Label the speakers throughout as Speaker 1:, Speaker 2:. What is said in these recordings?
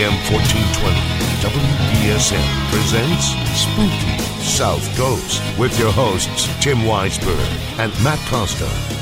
Speaker 1: AM 1420, WBSM presents Spooky South Coast with your hosts, Tim Weisberg and Matt Costa.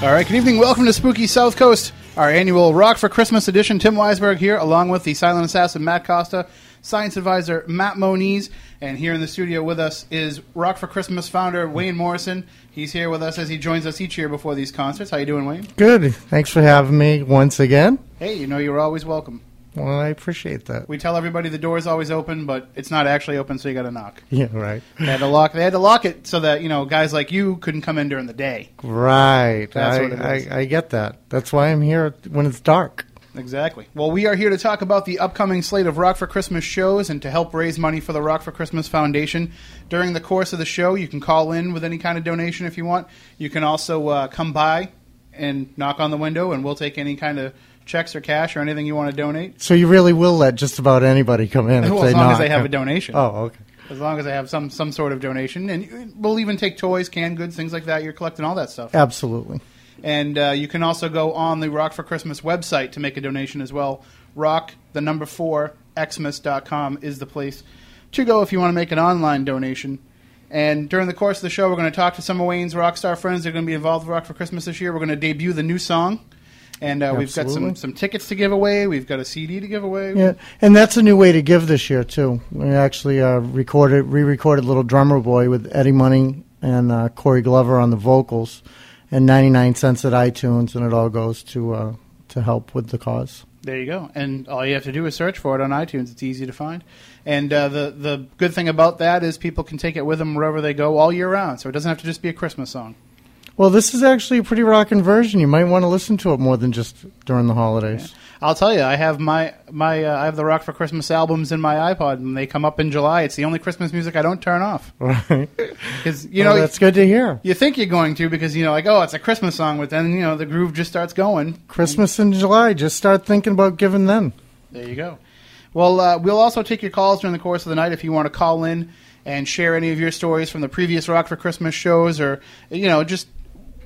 Speaker 2: All
Speaker 3: right, good evening. Welcome to Spooky South Coast, our annual Rock for Christmas edition. Tim Weisberg here, along with the silent assassin Matt Costa, science advisor Matt Moniz, and here in the studio with us is Rock for Christmas founder Wayne Morrison. He's here with us as he joins us each year before these concerts. How you doing, Wayne?
Speaker 4: Good. Thanks for having me once again.
Speaker 3: Hey, you know you're always welcome.
Speaker 4: Well, I appreciate that.
Speaker 3: We tell everybody the door is always open, but it's not actually open, so you got to knock.
Speaker 4: Yeah, right.
Speaker 3: They had to lock. They had to lock it so that you know guys like you couldn't come in during the day.
Speaker 4: Right.
Speaker 3: That's
Speaker 4: I,
Speaker 3: what it is.
Speaker 4: I, I get that. That's why I'm here when it's dark.
Speaker 3: Exactly. Well, we are here to talk about the upcoming slate of Rock for Christmas shows and to help raise money for the Rock for Christmas Foundation. During the course of the show, you can call in with any kind of donation if you want. You can also uh, come by and knock on the window, and we'll take any kind of checks or cash or anything you want to donate.
Speaker 4: So you really will let just about anybody come in
Speaker 3: Well, as long as they have a donation.
Speaker 4: Oh, okay.
Speaker 3: As long as they have some some sort of donation, and we'll even take toys, canned goods, things like that. You're collecting all that stuff.
Speaker 4: Absolutely.
Speaker 3: And uh, you can also go on the Rock for Christmas website to make a donation as well. Rock, the number four, xmas.com is the place to go if you want to make an online donation. And during the course of the show, we're going to talk to some of Wayne's rock star friends that are going to be involved with Rock for Christmas this year. We're going to debut the new song. And uh, we've got some, some tickets to give away. We've got a CD to give away.
Speaker 4: Yeah, and that's a new way to give this year too. We actually uh, recorded, re-recorded "Little Drummer Boy" with Eddie Money and uh, Corey Glover on the vocals, and 99 cents at iTunes, and it all goes to uh, to help with the cause.
Speaker 3: There you go. And all you have to do is search for it on iTunes. It's easy to find. And uh, the the good thing about that is people can take it with them wherever they go all year round. So it doesn't have to just be a Christmas song.
Speaker 4: Well, this is actually a pretty rocking version. You might want to listen to it more than just during the holidays.
Speaker 3: I'll tell you, I have my my uh, I have the Rock for Christmas albums in my iPod, and they come up in July. It's the only Christmas music I don't turn off
Speaker 4: Right.
Speaker 3: because you
Speaker 4: Well,
Speaker 3: know
Speaker 4: that's good to hear.
Speaker 3: you think you're going to because you know like oh it's a Christmas song, but then you know the groove just starts going.
Speaker 4: Christmas in July. Just start thinking about giving then.
Speaker 3: There you go. Well, uh, we'll also take your calls during the course of the night if you want to call in and share any of your stories from the previous Rock for Christmas shows, or you know, just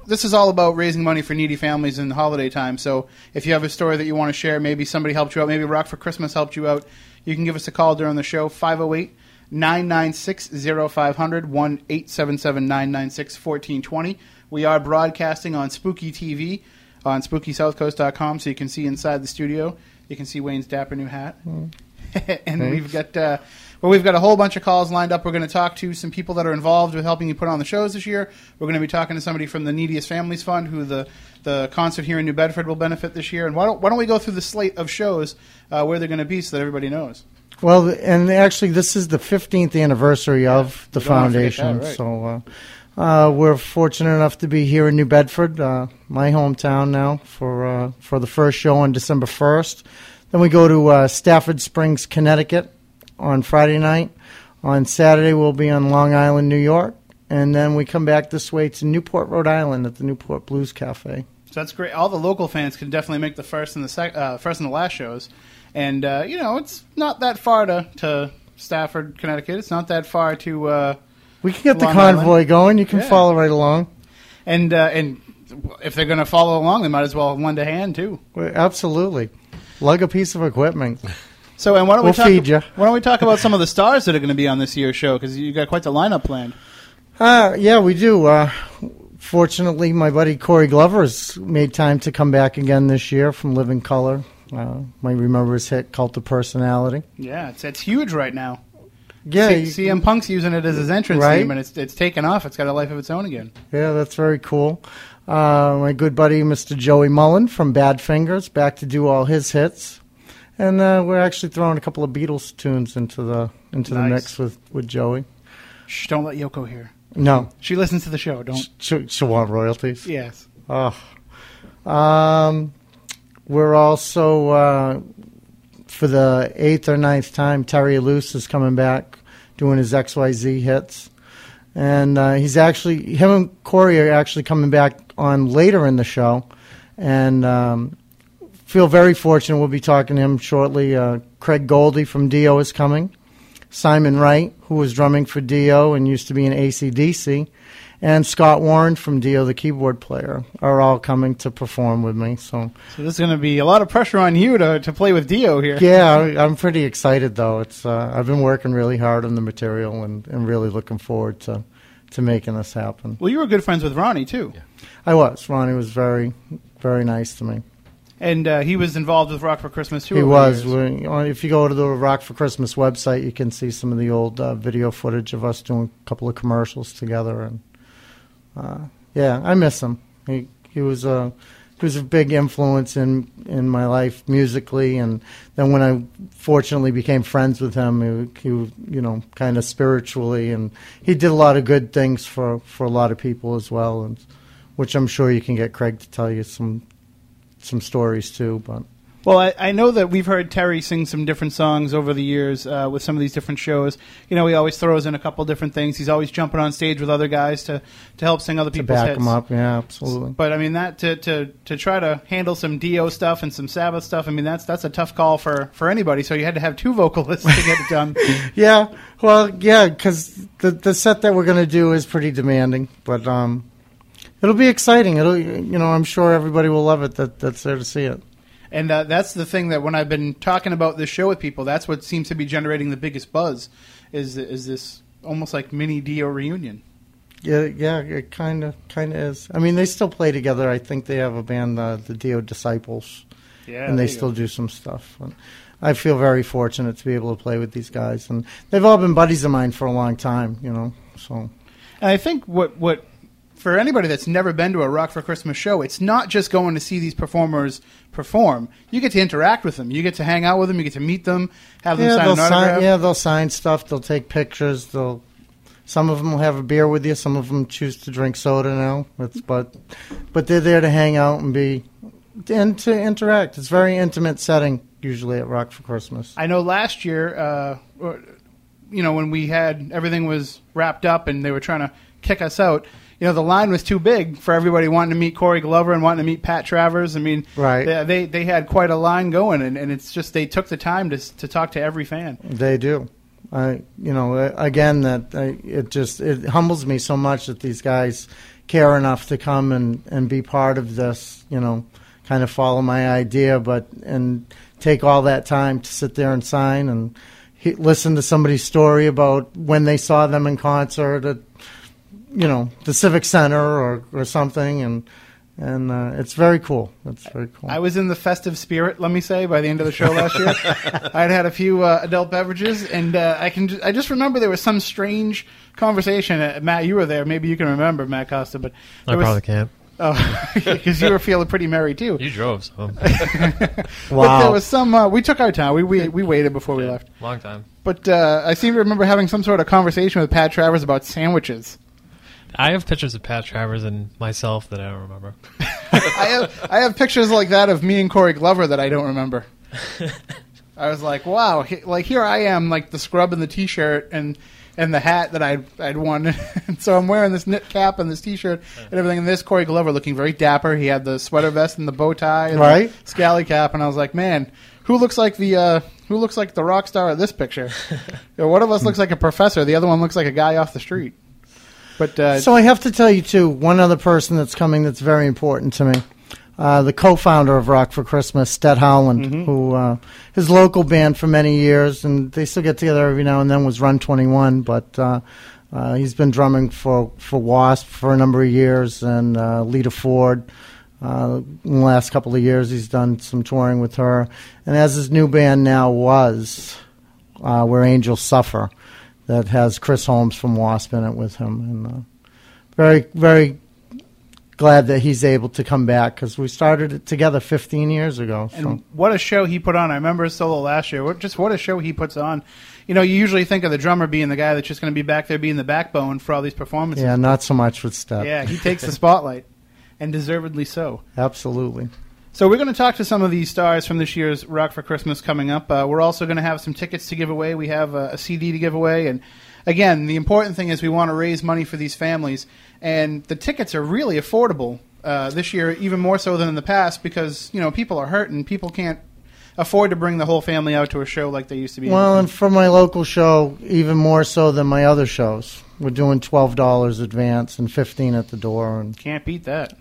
Speaker 3: this is all about raising money for needy families in the holiday time. So if you have a story that you want to share, maybe somebody helped you out, maybe Rock for Christmas helped you out, you can give us a call during the show 508 996 0500 1 877 996 1420. We are broadcasting on Spooky TV on SpookySouthCoast.com, so you can see inside the studio. You can see Wayne's dapper new hat, and we've got uh, well, we've got a whole bunch of calls lined up. We're going to talk to some people that are involved with helping you put on the shows this year. We're going to be talking to somebody from the Neediest Families Fund, who the the concert here in New Bedford will benefit this year. And why don't why don't we go through the slate of shows uh, where they're going to be so that everybody knows?
Speaker 4: Well, and actually, this is the 15th anniversary of the
Speaker 3: we don't wanna forget
Speaker 4: foundation.
Speaker 3: that, right.
Speaker 4: So uh, uh, we're fortunate enough to be here in New Bedford, uh, my hometown now, for uh, for the first show on December 1st. Then we go to uh, Stafford Springs, Connecticut, on Friday night. On Saturday, we'll be on Long Island, New York, and then we come back this way to Newport, Rhode Island, at the Newport Blues Cafe.
Speaker 3: So that's great. All the local fans can definitely make the first and the sec- uh, first and the last shows, and uh, you know it's not that far to to Stafford, Connecticut. It's not that far to uh,
Speaker 4: We can get the convoy
Speaker 3: Island.
Speaker 4: going. You can
Speaker 3: Yeah.
Speaker 4: follow right along.
Speaker 3: and uh, and if they're going to follow along, they might as well lend a hand too.
Speaker 4: Absolutely. Lug a piece of equipment.
Speaker 3: So, and why don't
Speaker 4: We'll
Speaker 3: we talk?
Speaker 4: feed ya.
Speaker 3: Why don't we talk about some of the stars that are going to be on this year's show? Because you got quite the lineup planned.
Speaker 4: Uh, yeah, we do. Uh, fortunately, my buddy Corey Glover's made time to come back again this year from Living Colour. Uh, might remember his hit Cult of Personality.
Speaker 3: Yeah, it's it's huge right now.
Speaker 4: Yeah,
Speaker 3: C-
Speaker 4: you-
Speaker 3: CM Punk's using it as his entrance
Speaker 4: Right.
Speaker 3: theme, and it's it's taken off. It's got a life of its own again.
Speaker 4: yeah, that's very cool. Uh, my good buddy Mr. Joey Molland from Badfinger's back to do all his hits, and uh, we're actually throwing a couple of Beatles tunes into the into the mix with with Joey.
Speaker 3: Shh, don't let Yoko hear.
Speaker 4: No,
Speaker 3: She listens to the show. Don't.
Speaker 4: she'll, she'll want royalties.
Speaker 3: Yes.
Speaker 4: Oh. Um, we're also uh, for the eighth or ninth time, Terry Ilous is coming back doing his XYZ hits. And uh, he's actually, him and Corey are actually coming back on later in the show. And um, feel very fortunate. We'll be talking to him shortly. Uh, Craig Goldie from Dio is coming. Simon Wright, who was drumming for Dio and used to be in ACDC, and Scott Warren from Dio, the keyboard player, are all coming to perform with me. So,
Speaker 3: So this is going to be a lot of pressure on you to, to play with Dio here.
Speaker 4: yeah, I- I'm pretty excited though. It's uh, I've been working really hard on the material and, and really looking forward to to making this happen.
Speaker 3: Well, you were good friends with Ronnie too,
Speaker 4: I was. Ronnie was very very nice to me.
Speaker 3: And uh, he was involved with Rock for Christmas too.
Speaker 4: He was.
Speaker 3: years.
Speaker 4: We- you know, If you go to the Rock for Christmas website, you can see some of the old uh, video footage of us doing a couple of commercials together, and uh, yeah, I miss him. He he was a he was a big influence in in my life musically, and then when I fortunately became friends with him, he, he you know kind of spiritually, and he did a lot of good things for for a lot of people as well, and which I'm sure you can get Craig to tell you some some stories too, but.
Speaker 3: Well, I, I know that we've heard Terry sing some different songs over the years uh, with some of these different shows. You know, he always throws in a couple different things. He's always jumping on stage with other guys to, to help sing other
Speaker 4: to
Speaker 3: people's
Speaker 4: back
Speaker 3: hits.
Speaker 4: them up. Yeah, absolutely.
Speaker 3: But I mean that to, to, to try to handle some Dio stuff and some Sabbath stuff. I mean that's that's a tough call for, for anybody. So you had to have two vocalists to get it done.
Speaker 4: Yeah, well, yeah, because the the set that we're going to do is pretty demanding, but um, it'll be exciting. It'll, you know, I'm sure everybody will love it. That that's there to see it.
Speaker 3: And uh, that's the thing that when I've been talking about this show with people, that's what seems to be generating the biggest buzz. Is is this almost like mini Dio reunion?
Speaker 4: Yeah, yeah, it kind of kind of is. I mean, they still play together. I think they have a band, uh, the Dio Disciples,
Speaker 3: Yeah,
Speaker 4: and they still
Speaker 3: go.
Speaker 4: do some stuff. And I feel very fortunate to be able to play with these guys, and they've all been buddies of mine for a long time. You know, so
Speaker 3: And I think what what for anybody that's never been to a Rock for Christmas show, it's not just going to see these performers perform. You get to interact with them. You get to hang out with them. You get to meet them. Have them
Speaker 4: yeah,
Speaker 3: sign
Speaker 4: they'll
Speaker 3: an autograph.
Speaker 4: sign. Yeah, they'll sign stuff. They'll take pictures. They'll. Some of them will have a beer with you. Some of them choose to drink soda now. It's, but, but they're there to hang out and be, and to interact. It's a very intimate setting usually at Rock for Christmas.
Speaker 3: I know last year, uh, you know, when we had everything was wrapped up and they were trying to kick us out. You know, the line was too big for everybody wanting to meet Corey Glover and wanting to meet Pat Travers. I mean,
Speaker 4: Right.
Speaker 3: They they, they had quite a line going, and, and it's just they took the time to to talk to every fan.
Speaker 4: They do. I, you know, again, that I, it just it humbles me so much that these guys care enough to come and and be part of this. You know, kind of follow my idea, but and take all that time to sit there and sign and he, listen to somebody's story about when they saw them in concert at, you know, the Civic Center or or something, and and uh, it's very cool. It's very cool.
Speaker 3: I was in the festive spirit, let me say, by the end of the show last year. I'd had a few uh, adult beverages, and uh, I can ju- I just remember there was some strange conversation. Uh, Matt, you were there. Maybe you can remember Matt Costa, but
Speaker 5: I
Speaker 3: was-
Speaker 5: probably can't.
Speaker 3: Oh, because you were feeling pretty merry too.
Speaker 5: You drove, so
Speaker 3: But
Speaker 4: wow.
Speaker 3: there was some. Uh, we took our time. We we, we waited before we left.
Speaker 5: long time.
Speaker 3: But uh, I seem to remember having some sort of conversation with Pat Travers about sandwiches.
Speaker 5: I have pictures of Pat Travers and myself that I don't remember.
Speaker 3: I have I have pictures like that of me and Corey Glover that I don't remember. I was like, wow, he, like here I am, like the scrub and the t-shirt and and the hat that I'd I'd won, and so I'm wearing this knit cap and this t-shirt and everything. And this Corey Glover looking very dapper. He had the sweater vest and the bow tie, and
Speaker 4: Right.
Speaker 3: The scally cap, and I was like, man, who looks like the uh, who looks like the rock star of this picture? You know, one of us looks like a professor, the other one looks like a guy off the street. But uh,
Speaker 4: So I have to tell you too, one other person that's coming that's very important to me. Uh, the co-founder of Rock for Christmas, Stet Howland, who uh, his local band for many years, and they still get together every now and then. Was Run Twenty One, but uh, uh, he's been drumming for for Wasp for a number of years, and uh, Lita Ford. Uh, in the last couple of years, he's done some touring with her, and as his new band now was, uh, where Angels Suffer, that has Chris Holmes from Wasp in it with him, and uh, very very glad that he's able to come back because we started it together 15 years ago. So.
Speaker 3: And what a show he put on! I remember his solo last year. What, just what a show he puts on! You know, you usually think of the drummer being the guy that's just going to be back there, being the backbone for all these performances.
Speaker 4: yeah, not so much with Stet.
Speaker 3: Yeah, he takes the spotlight, and deservedly so.
Speaker 4: Absolutely.
Speaker 3: So we're going to talk to some of these stars from this year's Rock for Christmas coming up. Uh, we're also going to have some tickets to give away. We have a, a CD to give away, and again, the important thing is we want to raise money for these families, and the tickets are really affordable uh, this year, even more so than in the past, because you know people are hurting. People can't afford to bring the whole family out to a show like they used to be.
Speaker 4: Well, and for my local show, even more so than my other shows. We're doing twelve dollars advance and fifteen at the door, and
Speaker 3: can't beat that.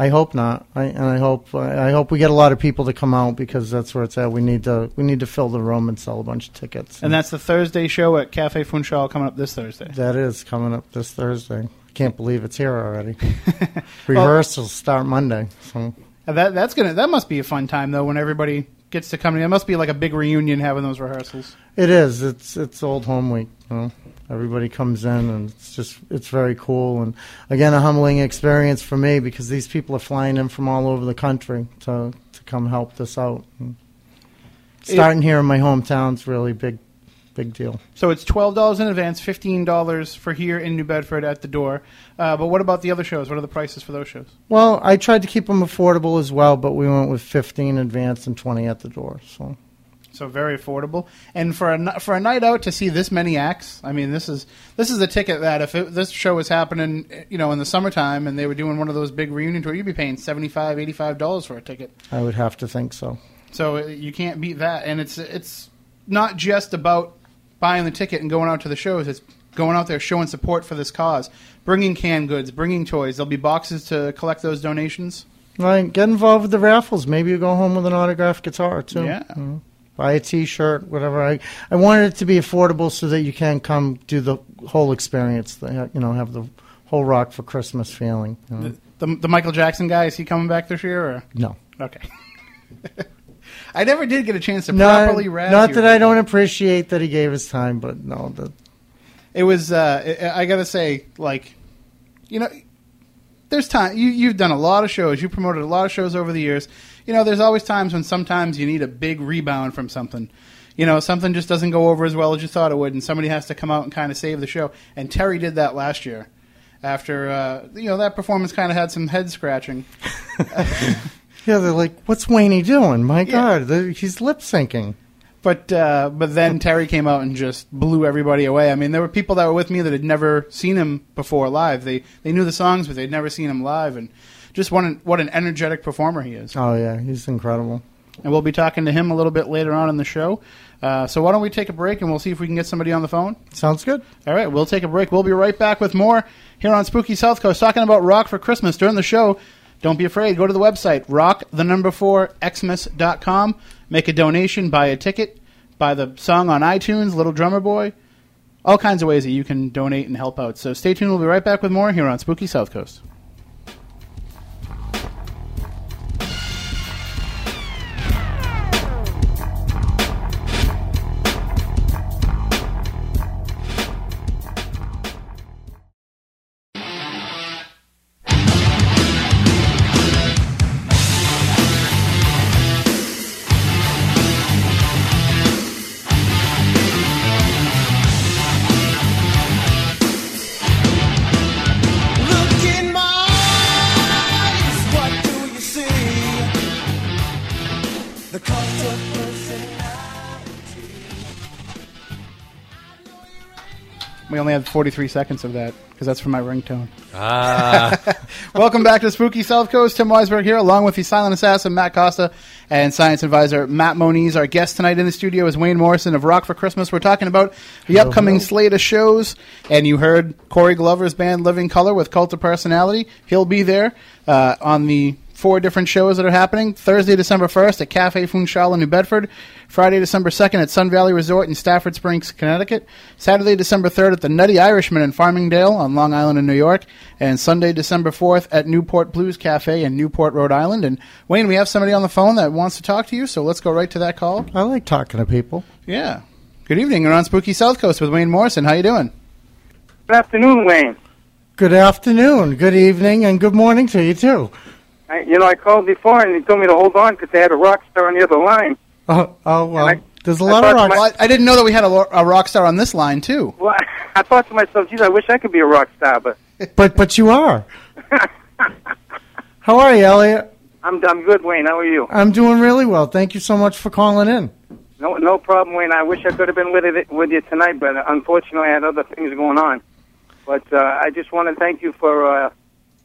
Speaker 4: I hope not. I, and I hope I hope we get a lot of people to come out because that's where it's at. We need to we need to fill the room and sell a bunch of tickets.
Speaker 3: And that's the Thursday show at Cafe Funchal coming up this Thursday.
Speaker 4: that is coming up this Thursday. Can't believe it's here already. Rehearsals start Monday. So
Speaker 3: Uh, That that's gonna that must be a fun time though when everybody gets to come. in. It must be like a big reunion having those rehearsals.
Speaker 4: it is. It's it's old home week. You know? Everybody comes in and it's just it's very cool and again a humbling experience for me because these people are flying in from all over the country to to come help this out. And starting here in my hometown's really big big deal.
Speaker 3: So it's twelve dollars in advance, fifteen dollars for here in New Bedford at the door. Uh, but what about the other shows? What are the prices for those shows?
Speaker 4: Well, I tried to keep them affordable as well, but we went with 15 advance and 20 at the door. So
Speaker 3: So very affordable. And for a for a night out to see this many acts, I mean, this is this is a ticket that if it, this show was happening, you know, in the summertime and they were doing one of those big reunion tours, you'd be paying 75 85 dollars for a ticket.
Speaker 4: I would have to think so.
Speaker 3: So uh, you can't beat that. And it's it's not just about buying the ticket and going out to the shows. It's going out there showing support for this cause, bringing canned goods, bringing toys. There'll be boxes to collect those donations.
Speaker 4: Right, get involved with the raffles. Maybe you go home with an autographed guitar too.
Speaker 3: Yeah.
Speaker 4: Know, buy a T-shirt, whatever. I I wanted it to be affordable so that you can come do the whole experience. The, you know, have the whole rock for Christmas feeling. you know.
Speaker 3: The, the Michael Jackson guy is he coming back this year? Or?
Speaker 4: no,
Speaker 3: Okay. I never did get a chance to
Speaker 4: not,
Speaker 3: properly razz
Speaker 4: not that I don't appreciate that he gave his time, but no, the,
Speaker 3: It was. Uh, I I gotta say, like, you know, there's time. You you've done a lot of shows. You promoted a lot of shows over the years. You know, there's always times when sometimes you need a big rebound from something. You know, something just doesn't go over as well as you thought it would, and somebody has to come out and kind of save the show. And Terry did that last year. After uh, you know that performance, kind of had some head scratching.
Speaker 4: yeah, they're like, what's Wayne doing? My
Speaker 3: Yeah.
Speaker 4: God, the- he's lip syncing.
Speaker 3: But uh, but then Terry came out and just blew everybody away. I mean, there were people that were with me that had never seen him before live. They they knew the songs, but they'd never seen him live. And just what an, what an energetic performer he is.
Speaker 4: Oh yeah, he's incredible.
Speaker 3: And we'll be talking to him a little bit later on in the show. Uh, so why don't we take a break and we'll see if we can get somebody on the phone.
Speaker 4: Sounds good.
Speaker 3: All right, we'll take a break. We'll be right back with more here on Spooky South Coast, talking about rock for Christmas during the show. Don't be afraid. Go to the website, rock the number four xmas.com. Make a donation, buy a ticket, buy the song on iTunes, Little Drummer Boy. All kinds of ways that you can donate and help out. So stay tuned. We'll be right back with more here on Spooky South Coast. Have 43 seconds of that because that's for my ringtone.
Speaker 5: Ah,
Speaker 3: Welcome back to Spooky South Coast. Tim Weisberg here, along with the silent assassin Matt Costa and science advisor Matt Moniz. Our guest tonight in the studio is Wayne Morrison of Rock for Christmas. We're talking about the upcoming slate of shows, and you heard Corey Glover's band Living Colour with Cult of Personality. He'll be there uh, on the four different shows that are happening. Thursday, December 1st at Cafe Funchal in New Bedford. Friday, December 2nd at Sun Valley Resort in Stafford Springs, Connecticut. Saturday, December 3rd at the Nutty Irishman in Farmingdale on Long Island in New York. And Sunday, December 4th at Newport Blues Cafe in Newport, Rhode Island. And Wayne, we have somebody on the phone that wants to talk to you, so let's go right to that call.
Speaker 4: I like talking to people.
Speaker 3: Yeah. Good evening. You're on Spooky South Coast with Wayne Morrison. How you doing?
Speaker 6: Good afternoon, Wayne.
Speaker 4: Good afternoon, good evening, and good morning to you too.
Speaker 6: I, you know, I called before and they told me to hold on because they had a rock star on the other line.
Speaker 4: Oh, oh well,
Speaker 6: I-
Speaker 4: there's a lot of rock.
Speaker 6: my-
Speaker 3: Well, I, I didn't know that we had a, a rock star on this line, too.
Speaker 6: Well, I thought to myself, geez, I wish I could be a rock star, but
Speaker 4: But but you are. How are you, Elliot?
Speaker 6: I'm I'm good, Wayne. How are you?
Speaker 4: I'm doing really well. Thank you so much for calling in.
Speaker 6: No, no problem, Wayne. I wish I could have been with it with you tonight, but unfortunately, I had other things going on. But uh, I just want to thank you for uh,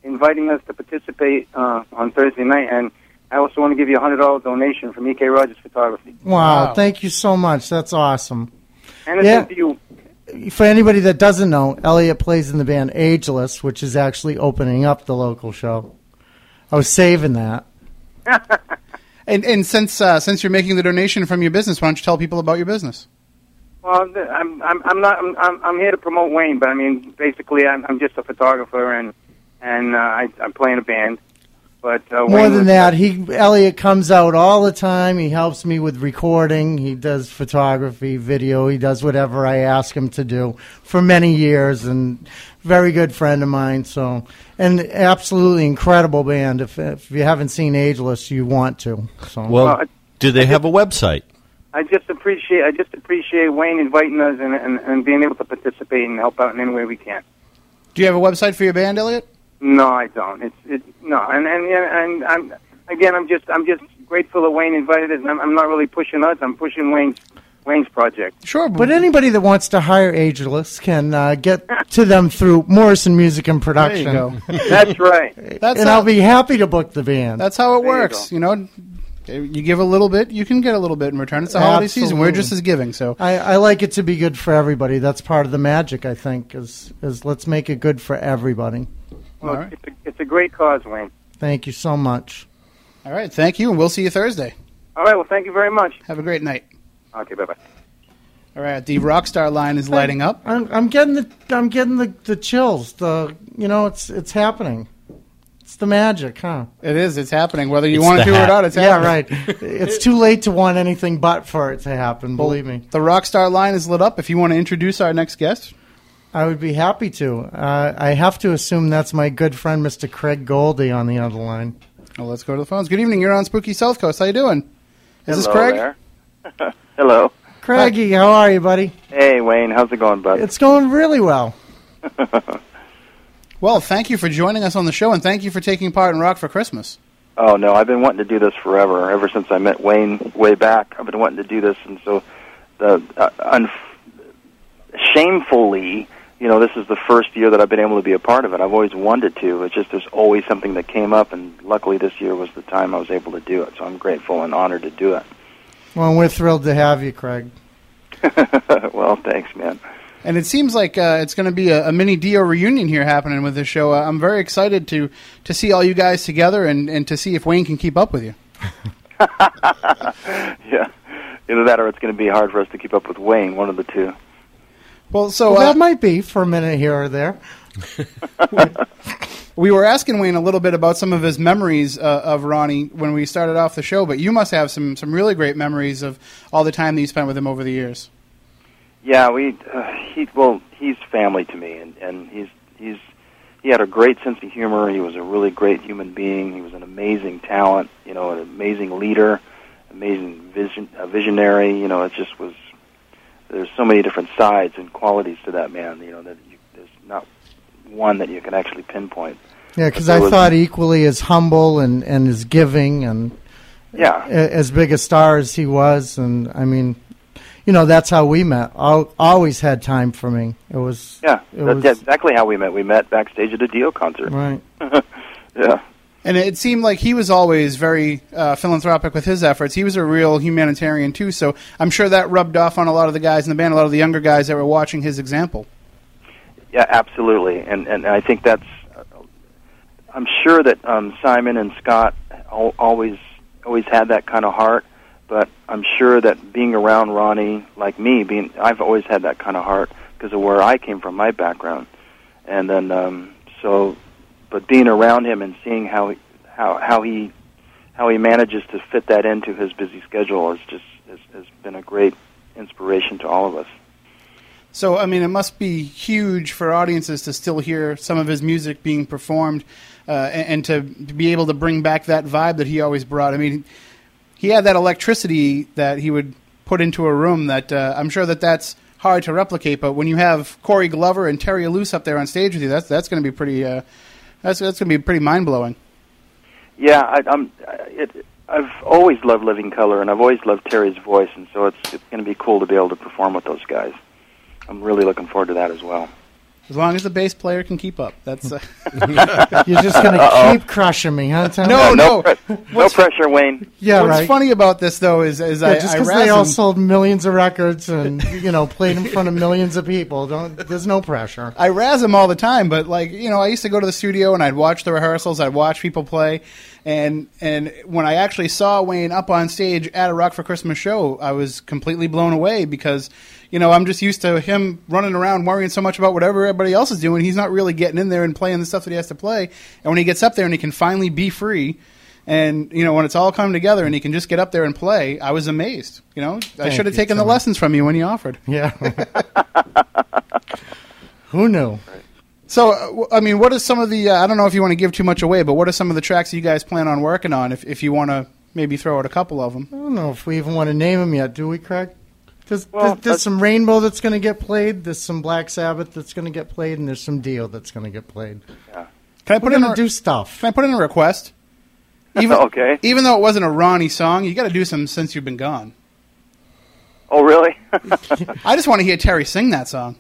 Speaker 6: inviting us to participate uh, on Thursday night, and I also want to give you a hundred dollar donation from EK Rogers Photography.
Speaker 4: Wow,
Speaker 3: Wow.
Speaker 4: thank you so much. That's awesome.
Speaker 6: And it's
Speaker 4: Yeah.
Speaker 6: up to you.
Speaker 4: For anybody that doesn't know, Elliot plays in the band Ageless, which is actually opening up the local show. I was saving that.
Speaker 3: And and since uh, since you're making the donation from your business, why don't you tell people about your business?
Speaker 6: Well, I'm I'm I'm not I'm I'm, I'm here to promote Wayne, but I mean basically I'm I'm just a photographer and and uh, I I play in a band. But uh,
Speaker 4: More than
Speaker 6: was-
Speaker 4: that, he Elliot comes out all the time. He helps me with recording. He does photography, video. He does whatever I ask him to do for many years, and very good friend of mine. So, and absolutely incredible band. If if you haven't seen Ageless, you want to. So,
Speaker 7: Well,
Speaker 6: Well, I-
Speaker 7: do they have a website?
Speaker 6: I just appreciate I just appreciate Wayne inviting us and, and and being able to participate and help out in any way we can.
Speaker 3: Do you have a website for your band, Elliot?
Speaker 6: No, I don't. It's it no, and and yeah, and I'm again. I'm just I'm just grateful that Wayne invited us. I'm, I'm not really pushing us. I'm pushing Wayne's Wayne's project.
Speaker 3: Sure,
Speaker 4: but anybody that wants to hire Ageless can uh, get to them through Morrison Music and
Speaker 3: there
Speaker 4: Production.
Speaker 3: you go.
Speaker 6: That's right.
Speaker 3: That's
Speaker 4: and
Speaker 3: how,
Speaker 4: I'll be happy to book the band.
Speaker 3: that's how it
Speaker 6: There you
Speaker 3: works.
Speaker 6: go.
Speaker 3: You, know, you give a little bit, you can get a little bit in return. It's the holiday season. We're
Speaker 4: Absolutely.
Speaker 3: just as giving. So
Speaker 4: I, I like it to be good for everybody. That's part of the magic, I think, is is let's make it good for everybody.
Speaker 6: Well,
Speaker 3: All right.
Speaker 6: it's, a, it's a great cause, Wayne.
Speaker 4: Thank you so much.
Speaker 3: all right, thank you, and we'll see you Thursday.
Speaker 6: All right. Well, thank you very much.
Speaker 3: Have a great night.
Speaker 6: Okay. Bye bye.
Speaker 3: All right, the Rockstar line is lighting up.
Speaker 4: I'm, I'm getting the I'm getting the, the chills. The you know it's it's happening. It's the magic, huh?
Speaker 3: It is. It's happening. Whether you
Speaker 7: It's
Speaker 3: want
Speaker 7: the
Speaker 3: to do it or not, it's
Speaker 4: Yeah,
Speaker 3: happening.
Speaker 4: right. it's too late to want anything but for it to happen. Believe me,
Speaker 3: The Rockstar line is lit up. If you want to introduce our next guest,
Speaker 4: I would be happy to. Uh, I have to assume that's my good friend, Mr. Craig Goldie, on the other line.
Speaker 3: well, let's go to the phones. Good evening. You're on Spooky South Coast. How you doing? Is this
Speaker 8: Hello
Speaker 3: Craig?
Speaker 8: there. Hello.
Speaker 4: Craigie, how are you, buddy?
Speaker 8: Hey, Wayne. How's it going, bud?
Speaker 4: It's going really well.
Speaker 3: Well, thank you for joining us on the show, and thank you for taking part in Rock for Christmas.
Speaker 8: oh no, I've been wanting to do this forever. Ever since I met Wayne way back, I've been wanting to do this, and so the uh, un- shamefully, you know, this is the first year that I've been able to be a part of it. I've always wanted to. It's just there's always something that came up, and luckily this year was the time I was able to do it. So I'm grateful and honored to do it.
Speaker 4: Well, we're thrilled to have you, Craig.
Speaker 8: well, thanks, man.
Speaker 3: And it seems like uh, it's going to be a, a mini Dio reunion here happening with this show. Uh, I'm very excited to to see all you guys together and, and to see if Wayne can keep up with you.
Speaker 8: Yeah, either that or it's going to be hard for us to keep up with Wayne. One of the two.
Speaker 3: Well, so
Speaker 4: well,
Speaker 3: uh,
Speaker 4: that might be for a minute here or there.
Speaker 3: we were asking Wayne a little bit about some of his memories uh, of Ronnie when we started off the show, but you must have some some really great memories of all the time that you spent with him over the years.
Speaker 8: Yeah, we uh, he well, he's family to me, and and he's he's he had a great sense of humor. He was a really great human being. He was an amazing talent, you know, an amazing leader, amazing vision, a visionary. You know, it just was. There's so many different sides and qualities to that man. You know that you, there's not one that you can actually pinpoint.
Speaker 4: Yeah, because I
Speaker 8: was-
Speaker 4: thought equally as humble and, and as giving and
Speaker 8: Yeah,
Speaker 4: as big a star as he was. And I mean, you know, that's how we met. Al always had time for me. It was
Speaker 8: yeah,
Speaker 4: It
Speaker 8: that's
Speaker 4: was-
Speaker 8: exactly how we met. We met backstage at a Dio concert.
Speaker 4: right.
Speaker 8: yeah.
Speaker 3: And it seemed like he was always very uh, philanthropic with his efforts. He was a real humanitarian too, so I'm sure that rubbed off on a lot of the guys in the band, a lot of the younger guys that were watching his example.
Speaker 8: Yeah, absolutely, and and I think that's. I'm sure that um, Simon and Scott al- always always had that kind of heart, but I'm sure that being around Ronnie, like me, being I've always had that kind of heart because of where I came from, my background, and then um, so, but being around him and seeing how he, how how he how he manages to fit that into his busy schedule is just has, has been a great inspiration to all of us.
Speaker 3: So, I mean, it must be huge for audiences to still hear some of his music being performed uh, and, and to be able to bring back that vibe that he always brought. I mean, he had that electricity that he would put into a room that uh, I'm sure that that's hard to replicate. But when you have Corey Glover and Terry Ilous up there on stage with you, that's that's going to be pretty. Uh, that's that's going to be pretty mind blowing.
Speaker 8: Yeah, I, I'm. It, I've always loved Living Colour, and I've always loved Terry's voice, and so it's it's going to be cool to be able to perform with those guys. I'm really looking forward to that as well.
Speaker 3: As long as the bass player can keep up. That's uh,
Speaker 4: You're just going to keep crushing me, huh, Tom?
Speaker 3: No, no.
Speaker 8: pre- no pressure, Wayne.
Speaker 4: Yeah,
Speaker 3: What's
Speaker 4: right.
Speaker 3: funny about this though is, is
Speaker 4: Yeah,
Speaker 3: I,
Speaker 4: just because they all sold millions of records and you know played in front of millions of people, don't there's no pressure.
Speaker 3: I razz them all the time, but like you know, I used to go to the studio and I'd watch the rehearsals, I'd watch people play, and and when I actually saw Wayne up on stage at a Rock for Christmas show, I was completely blown away because you know I'm just used to him running around worrying so much about whatever everybody else is doing. He's not really getting in there and playing the stuff that he has to play, and when he gets up there and he can finally be free. And you know when it's all come together and he can just get up there and play, I was amazed. You know, I should have taken the lessons from you when you offered.
Speaker 4: Yeah. Who knew?
Speaker 3: So, i mean, what are some of the? Uh, I don't know if you want to give too much away, but what are some of the tracks you guys plan on working on? If if you want to maybe throw out a couple of them.
Speaker 4: I don't know if we even want to name them yet, do we, Craig? There's,
Speaker 8: Well,
Speaker 4: there's, there's some Rainbow that's going to get played. There's some Black Sabbath that's going to get played, and there's some Dio that's going to get played. Yeah.
Speaker 3: Can I
Speaker 4: We're
Speaker 3: put in a,
Speaker 4: to do stuff.
Speaker 3: Can I put in a request? Even,
Speaker 8: Okay.
Speaker 3: Even though it wasn't a Ronnie song, you got to do some since you've been gone.
Speaker 8: Oh, really?
Speaker 3: I just want to hear Terry sing that song.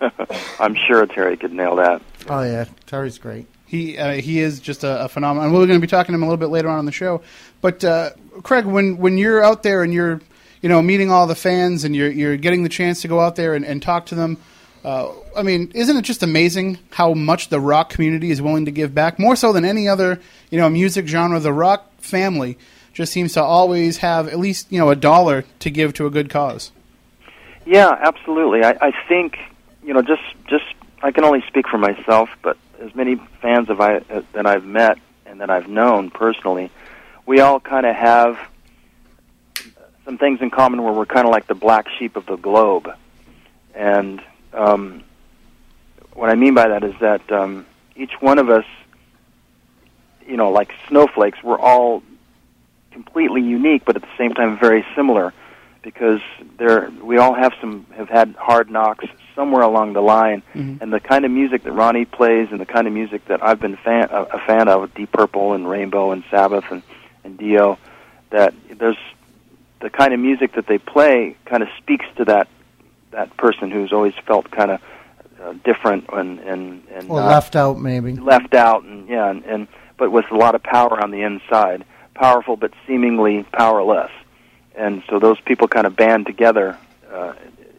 Speaker 8: I'm sure Terry could nail that.
Speaker 4: Oh yeah, Terry's great.
Speaker 3: He uh, he is just a, a phenomenon. We're going to be talking to him a little bit later on in the show. But uh, Craig, when when you're out there and you're you know meeting all the fans and you're you're getting the chance to go out there and, and talk to them, uh, I mean, isn't it just amazing how much the rock community is willing to give back? More so than any other you know music genre, the rock family just seems to always have at least you know a dollar to give to a good cause.
Speaker 8: Yeah, absolutely. I, I think you know, just just I can only speak for myself, but as many fans of I uh, that I've met and that I've known personally, we all kind of have some things in common where we're kind of like the black sheep of the globe, and um, what I mean by that is that um, each one of us, you know, like snowflakes, we're all completely unique, but at the same time very similar because there we all have some have had hard knocks somewhere along the line, and the kind of music that Ronnie plays and the kind of music that I've been fan, a, a fan of, Deep Purple and Rainbow and Sabbath and and Dio, that there's the kind of music that they play kind of speaks to that that person who's always felt kind of uh, different and and and
Speaker 4: Or left out, maybe.
Speaker 8: left out and yeah and, and but with a lot of power on the inside. Powerful but seemingly powerless. And so those people kind of band together uh,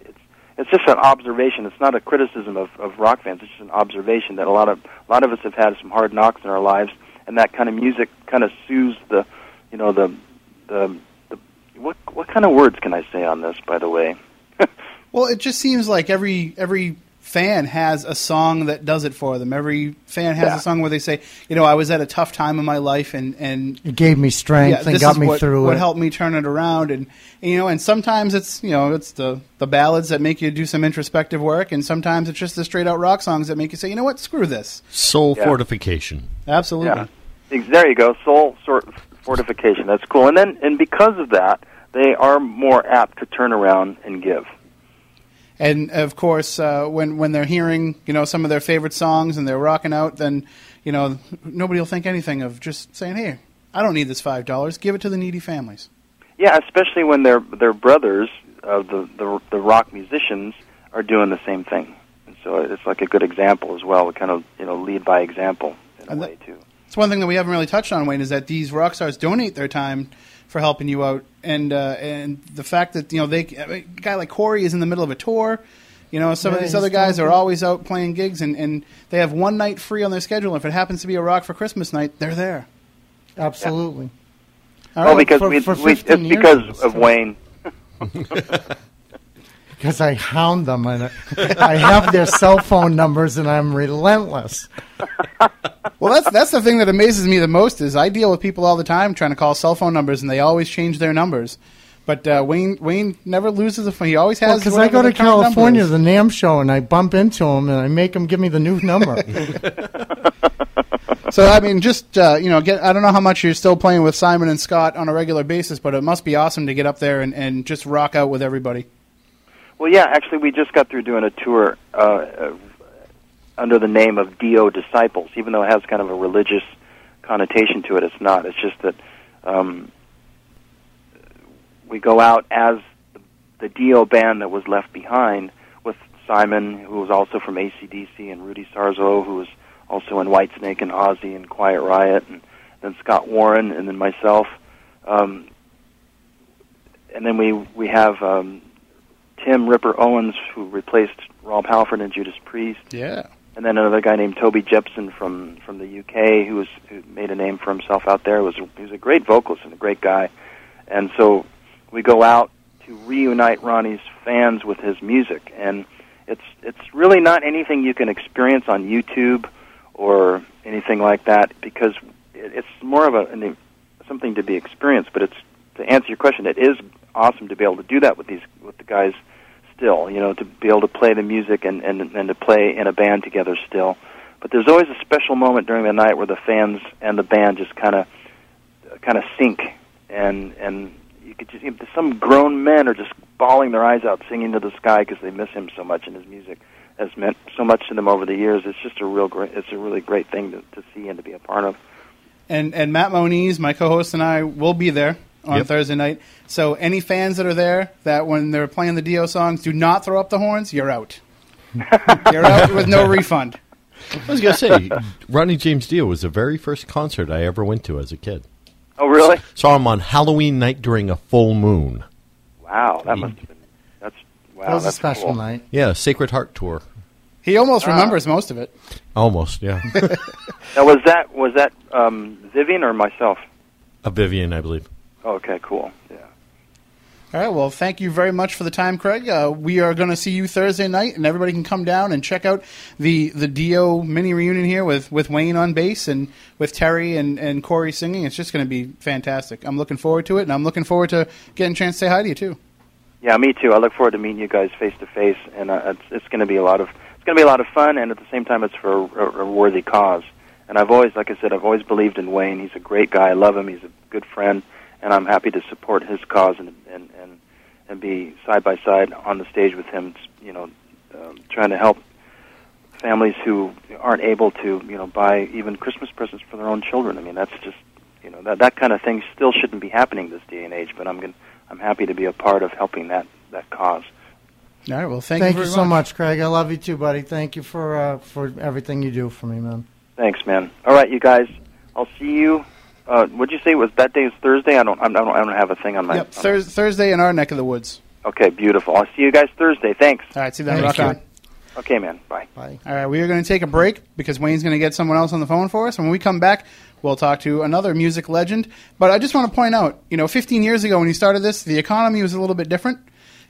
Speaker 8: it's it's just an observation. It's not a criticism of, of rock fans. It's just an observation that a lot of a lot of us have had some hard knocks in our lives. And that kind of music kind of soothes the you know the the, the what what kind of words can I say on this by the way
Speaker 3: Well, it just seems like every every fan has a song that does it for them. Every fan has
Speaker 8: Yeah.
Speaker 3: a song where they say, you know, I was at a tough time in my life, and and
Speaker 4: It gave me strength
Speaker 3: yeah,
Speaker 4: and got me
Speaker 3: what,
Speaker 4: through
Speaker 3: what
Speaker 4: it.
Speaker 3: helped me turn it around, and, and you know, and sometimes it's you know it's the the ballads that make you do some introspective work, and sometimes it's just the straight out rock songs that make you say, you know what, screw this.
Speaker 1: Soul
Speaker 8: Yeah.
Speaker 1: fortification.
Speaker 3: Absolutely.
Speaker 8: Yeah. There you go. Soul sort fortification. That's cool. And then, and because of that, they are more apt to turn around and give.
Speaker 3: And of course, uh, when when they're hearing you know some of their favorite songs and they're rocking out, then you know nobody will think anything of just saying, "Hey, I don't need this five dollars. Give it to the needy families."
Speaker 8: Yeah, especially when their their brothers, uh, the, the the rock musicians, are doing the same thing. And so it's like a good example as well. We kind of you know lead by example in a
Speaker 3: And
Speaker 8: way too.
Speaker 3: It's one thing that we haven't really touched on, Wayne, is that these rock stars donate their time for helping you out, and uh, and the fact that you know they a guy like Corey is in the middle of a tour. You know, some of these other guys are always out playing gigs, and, and they have one night free on their schedule. If it happens to be a rock for Christmas night, they're there.
Speaker 4: Absolutely.
Speaker 3: All
Speaker 8: well,
Speaker 3: right.
Speaker 8: because
Speaker 4: for-
Speaker 8: we,
Speaker 4: for
Speaker 8: we it's because of Wayne.
Speaker 4: Because I hound them and I have their cell phone numbers and I'm relentless.
Speaker 3: Well, that's that's the thing that amazes me the most is I deal with people all the time trying to call cell phone numbers, and they always change their numbers. But uh, Wayne Wayne never loses a phone. He always has.
Speaker 4: Because I go to
Speaker 3: the current number
Speaker 4: California, the NAMM show, and I bump into him, and I make him give me the new number.
Speaker 3: So I mean, just uh, you know, get. I don't know how much you're still playing with Simon and Scott on a regular basis, but it must be awesome to get up there and, and just rock out with everybody.
Speaker 8: Well, yeah, actually, we just got through doing a tour uh, uh, under the name of Dio Disciples, even though it has kind of a religious connotation to it. It's not. It's just that um, we go out as the, Dio band that was left behind with Simon, who was also from ACDC, and Rudy Sarzo, who was also in Whitesnake and Ozzy and Quiet Riot, and then Scott Warren, and then myself. Um, and then we we have um, Tim Ripper Owens, who replaced Rob Halford and Judas Priest,
Speaker 3: Yeah.
Speaker 8: and then another guy named Toby Jepson from from the UK, who was who made a name for himself out there. was he was a great vocalist and a great guy, and so we go out to reunite Ronnie's fans with his music, and it's it's really not anything you can experience on YouTube or anything like that because it's more of a an, something to be experienced. But it's to answer your question, it is awesome to be able to do that with these with the guys still. You know, to be able to play the music and and and to play in a band together still. But there's always a special moment during the night where the fans and the band just kind of kind of sync and and you could just some grown men are just bawling their eyes out singing to the sky because they miss him so much and his music has meant so much to them over the years it's just a real great it's a really great thing to, to see and to be a part of
Speaker 3: And and Matt Moniz, my co-host, and I will be there on
Speaker 7: Yep.
Speaker 3: Thursday night. So any fans that are there that when they're playing the Dio songs do not throw up the horns, you're out. you're out with no refund.
Speaker 7: I was going to say, Ronnie James Dio was the very first concert I ever went to as a kid.
Speaker 8: oh really
Speaker 7: Saw him on Halloween night during a full moon.
Speaker 8: wow that must have been that's wow
Speaker 4: that was a special
Speaker 8: cool.
Speaker 4: night.
Speaker 7: Yeah, Sacred Heart tour.
Speaker 3: He almost
Speaker 8: Ah.
Speaker 3: remembers most of it.
Speaker 7: Almost, yeah.
Speaker 8: now was that was that um Vivian or myself
Speaker 7: a Vivian, I believe.
Speaker 8: Okay cool yeah
Speaker 3: All right. Well, thank you very much for the time, Craig. Uh, we are going to see you Thursday night, and everybody can come down and check out the the Dio mini reunion here with, with Wayne on bass and with Terry and, and Corey singing. It's just going to be fantastic. I'm looking forward to it, and I'm looking forward to getting a chance to say hi to you too.
Speaker 8: Yeah, me too. I look forward to meeting you guys face to face, and uh, it's, it's going to be a lot of it's going to be a lot of fun, and at the same time, it's for a, a worthy cause. And I've always, like I said, I've always believed in Wayne. He's a great guy. I love him. He's a good friend, and I'm happy to support his cause and and and, and be side by side on the stage with him. You know, um, trying to help families who aren't able to, you know, buy even Christmas presents for their own children. I mean, that's just you know that that kind of thing still shouldn't be happening this day and age. But I'm going I'm happy to be a part of helping that that cause.
Speaker 3: All right. Well, thank,
Speaker 4: Thank,
Speaker 3: you
Speaker 4: you
Speaker 3: very
Speaker 4: so much, Craig. I love you too, buddy. Thank you for uh, for everything you do for me, man.
Speaker 8: Thanks, man. All right, you guys. I'll see you. Uh, what'd you say? it Was that day is Thursday? I don't. I don't. I don't have a thing on my.
Speaker 3: Yep.
Speaker 8: on
Speaker 3: Thurs Thursday in our neck of the woods.
Speaker 8: okay, beautiful. I'll see you guys Thursday. Thanks.
Speaker 3: All right. See you then. Rock on.
Speaker 8: Okay, man. Bye.
Speaker 4: Bye.
Speaker 3: All right, we are going to take a break because Wayne's going to get someone else on the phone for us. And when we come back, we'll talk to another music legend. But I just want to point out, you know, 15 years ago when you started this, the economy was a little bit different.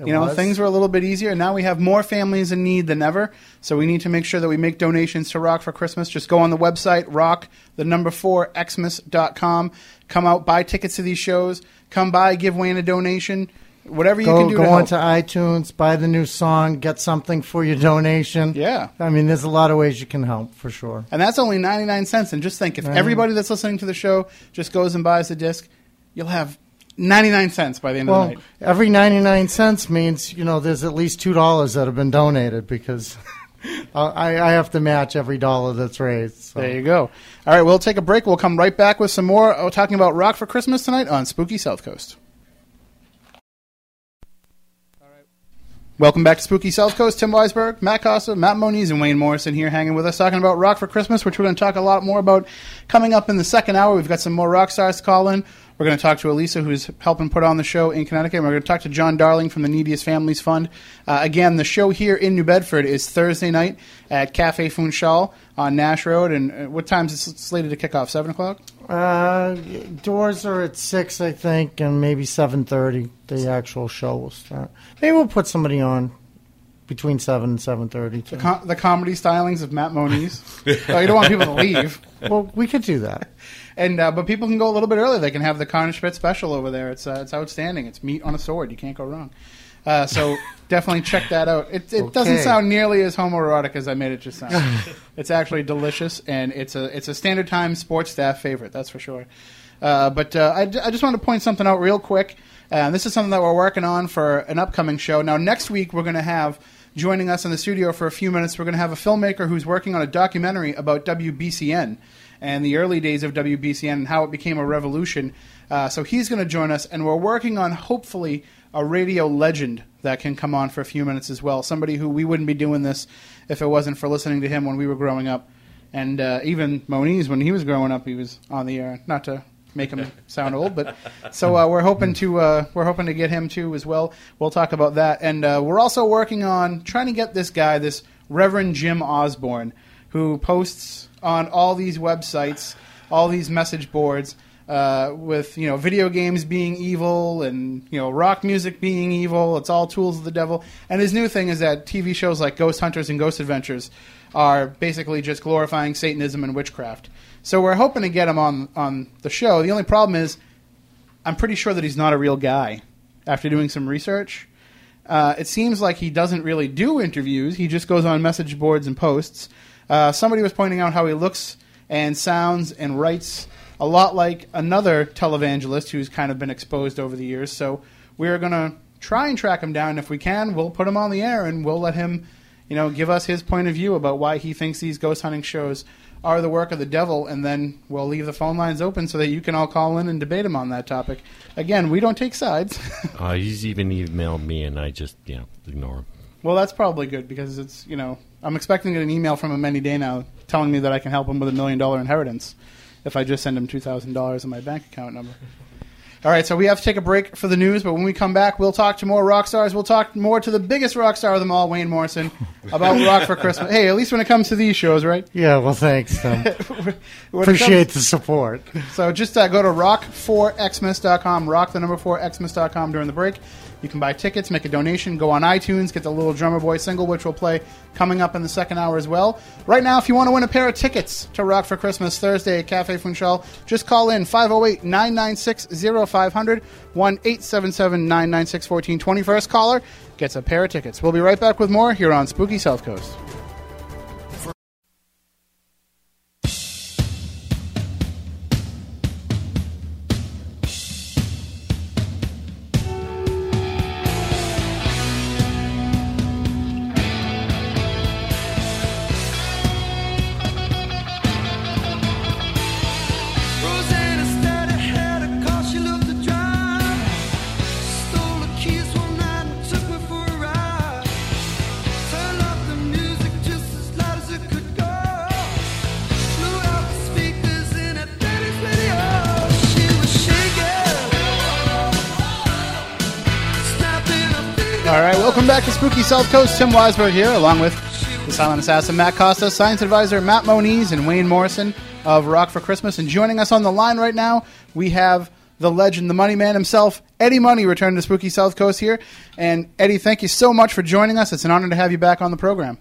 Speaker 4: It
Speaker 3: you know,
Speaker 4: was.
Speaker 3: things were a little bit easier. and Now we have more families in need than ever. So we need to make sure that we make donations to Rock for Christmas. Just go on the website, rock, the number four, xmas.com. Come out, buy tickets to these shows. Come by, give Wayne a donation. Whatever you
Speaker 4: Go
Speaker 3: can do
Speaker 4: go on
Speaker 3: to
Speaker 4: onto iTunes, buy the new song, get something for your donation.
Speaker 3: Yeah.
Speaker 4: I mean, there's a lot of ways you can help for sure.
Speaker 3: And that's only 99 cents. And just think, if everybody that's listening to the show just goes and buys a disc, you'll have 99 cents by the end of the
Speaker 4: Well,
Speaker 3: night.
Speaker 4: every 99 cents means, you know, there's at least $2 that have been donated because I, I have to match every dollar that's raised. So.
Speaker 3: There you go. All right, we'll take a break. We'll come right back with some more uh, talking about rock for Christmas tonight on Spooky South Coast. All right. Welcome back to Spooky South Coast. Tim Weisberg, Matt Costa, Matt Moniz, and Wayne Morrison here hanging with us talking about Rock for Christmas, which we're going to talk a lot more about coming up in the second hour. We've got some more rock stars to call in. We're going to talk to Elisa, who's helping put on the show in Connecticut. And we're going to talk to John Darling from the Neediest Families Fund. Uh, again, the show here in New Bedford is Thursday night at Cafe Funchal on Nash Road. And uh, what time is it slated to kick off? 7 o'clock?
Speaker 4: Uh, doors are at 6, I think, and maybe 7.30 the actual show will start. Maybe we'll put somebody on between 7 and 7.30. too.
Speaker 3: Com- the comedy stylings of Matt Moniz. oh, you don't want people to leave.
Speaker 4: well, we could do that.
Speaker 3: And uh, but people can go a little bit early. They can have the Schmidt special over there. It's uh, it's outstanding. It's meat on a sword. You can't go wrong. Uh, so definitely check that out. It, it doesn't sound nearly as homoerotic as I made it just sound. it's actually delicious, and it's a it's a standard time sports staff favorite. That's for sure. Uh, but uh, I, I just want to point something out real quick. Uh, this is something that we're working on for an upcoming show. Now next week we're going to have joining us in the studio for a few minutes. We're going to have a filmmaker who's working on a documentary about WBCN. And the early days of WBCN and how it became a revolution. Uh, so he's going to join us, and we're working on hopefully a radio legend that can come on for a few minutes as well. Somebody who we wouldn't be doing this if it wasn't for listening to him when we were growing up. And uh, even Moniz, when he was growing up, he was on the air. Not to make him sound old, but so uh, we're hoping to uh, we're hoping to get him too as well. We'll talk about that, and uh, we're also working on trying to get this guy, this Reverend Jim Osborne, who posts on all these websites, all these message boards. Uh, with you know video games being evil and you know rock music being evil, it's all tools of the devil. And his new thing is that TV shows like Ghost Hunters and Ghost Adventures are basically just glorifying Satanism and witchcraft. So we're hoping to get him on on the show. The only problem is, I'm pretty sure that he's not a real guy. After doing some research, uh, it seems like he doesn't really do interviews. He just goes on message boards and posts. Uh, somebody was pointing out how he looks and sounds and writes a lot like another televangelist who's kind of been exposed over the years. So we're going to try and track him down. If we can, we'll put him on the air and we'll let him, you know, give us his point of view about why he thinks these ghost hunting shows are the work of the devil, and then we'll leave the phone lines open so that you can all call in and debate him on that topic. Again, we don't take sides.
Speaker 7: Uh, he's even emailed me, and I just you know ignore him.
Speaker 3: well, that's probably good because it's you know I'm expecting an email from him any day now telling me that I can help him with a million dollar inheritance if I just send him two thousand dollars in my bank account number. All right, so we have to take a break for the news, but when we come back, we'll talk to more rock stars. We'll talk more to the biggest rock star of them all, Wayne Morrison, about rock for Christmas. Hey, at least when it comes to these shows, right?
Speaker 4: Yeah, well, thanks. Appreciate
Speaker 3: comes-
Speaker 4: the support.
Speaker 3: So just uh, go to rock4xmas.com, rock the number 4xmas.com during the break. You can buy tickets, make a donation, go on iTunes, get the Little Drummer Boy single, which we'll play coming up in the second hour as well. Right now, if you want to win a pair of tickets to Rock for Christmas Thursday at Cafe Funchal, just call in 508 996 0500 1 877 996 1420. First caller gets a pair of tickets. We'll be right back with more here on Spooky South Coast. Spooky South Coast. Tim Weisberg here, along with the silent assassin Matt Costa, science advisor Matt Moniz, and Wayne Morrison of Rock for Christmas. And joining us on the line right now, we have the legend, the money man himself, Eddie Money, returning to Spooky South Coast here. And Eddie, thank you so much for joining us. It's an honor to have you back on the program.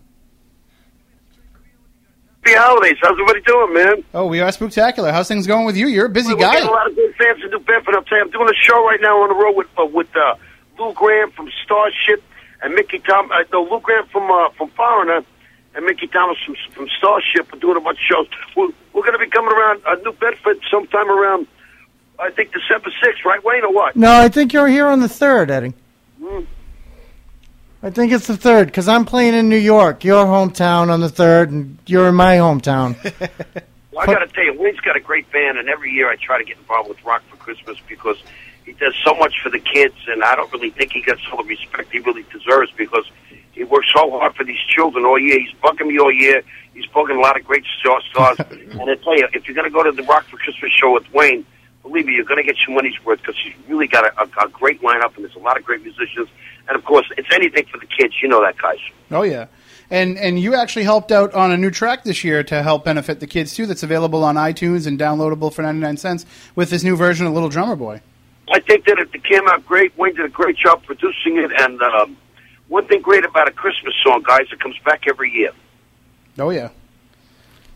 Speaker 9: Happy holidays. How's everybody doing, man?
Speaker 3: Oh, we are spectacular. How's things going with you? You're a busy
Speaker 9: We're
Speaker 3: guy.
Speaker 9: a lot of good fans in New Bedford. I'm saying I'm doing a show right now on the road with uh, with uh, Lou Gramm from Starship and Mickey Tom. Uh, no, Lou Gramm from uh, from Foreigner and Mickey Thomas from from Starship. We're doing a bunch of shows. We're, we're going to be coming around uh, New Bedford sometime around I think December 6th, right, Wayne, or what?
Speaker 4: No, I think you're here on the third, Eddie.
Speaker 9: Hmm.
Speaker 4: I think it's the third because I'm playing in New York, your hometown, on the third, and you're in my hometown.
Speaker 9: Well, I got to tell you, Wayne's got a great band, and every year I try to get involved with Rock for Christmas because he does so much for the kids, and I don't really think he gets all the respect he really deserves because he works so hard for these children all year. He's bugging me all year. He's bugging a lot of great star stars. and I tell you, if you're going to go to the Rock for Christmas show with Wayne, believe me, you're going to get your money's worth because he's really got a, a, a great lineup, and there's a lot of great musicians. And of course, it's anything for the kids. You know that, guys.
Speaker 3: Oh yeah, and and you actually helped out on a new track this year to help benefit the kids too. That's available on iTunes and downloadable for ninety nine cents with this new version of Little Drummer Boy.
Speaker 9: I think that it came out great. Wayne did a great job producing it, and um, one thing great about a Christmas song, guys, it comes back every year.
Speaker 3: Oh yeah.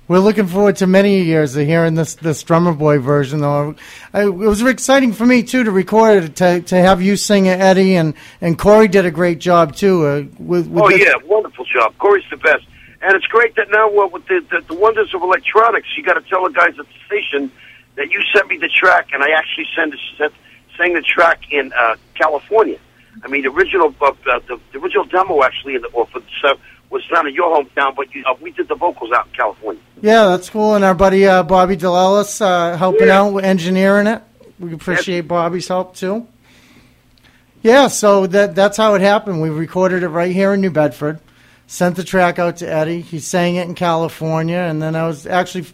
Speaker 4: We're looking forward to many years of hearing this this drummer boy version. Though I, it was exciting for me too to record it, to to have you sing it, Eddie, and and Corey did a great job too. Uh, with, with
Speaker 9: oh
Speaker 4: this-
Speaker 9: yeah, wonderful job. Corey's the best, and it's great that now uh, with the, the the wonders of electronics, you got to tell the guys at the station that you sent me the track, and I actually sent, it, sent sang the track in uh, California. I mean, the original uh, the, the original demo actually in the or for, so was not in your hometown, but you, uh, we did the vocals out in California.
Speaker 4: Yeah, that's cool. And our buddy uh, Bobby DeLellis uh, helping
Speaker 9: Yeah.
Speaker 4: out with engineering it. We appreciate Bobby's help too. Yeah, so that that's how it happened. We recorded it right here in New Bedford. Sent the track out to Eddie. He sang it in California, and then I was actually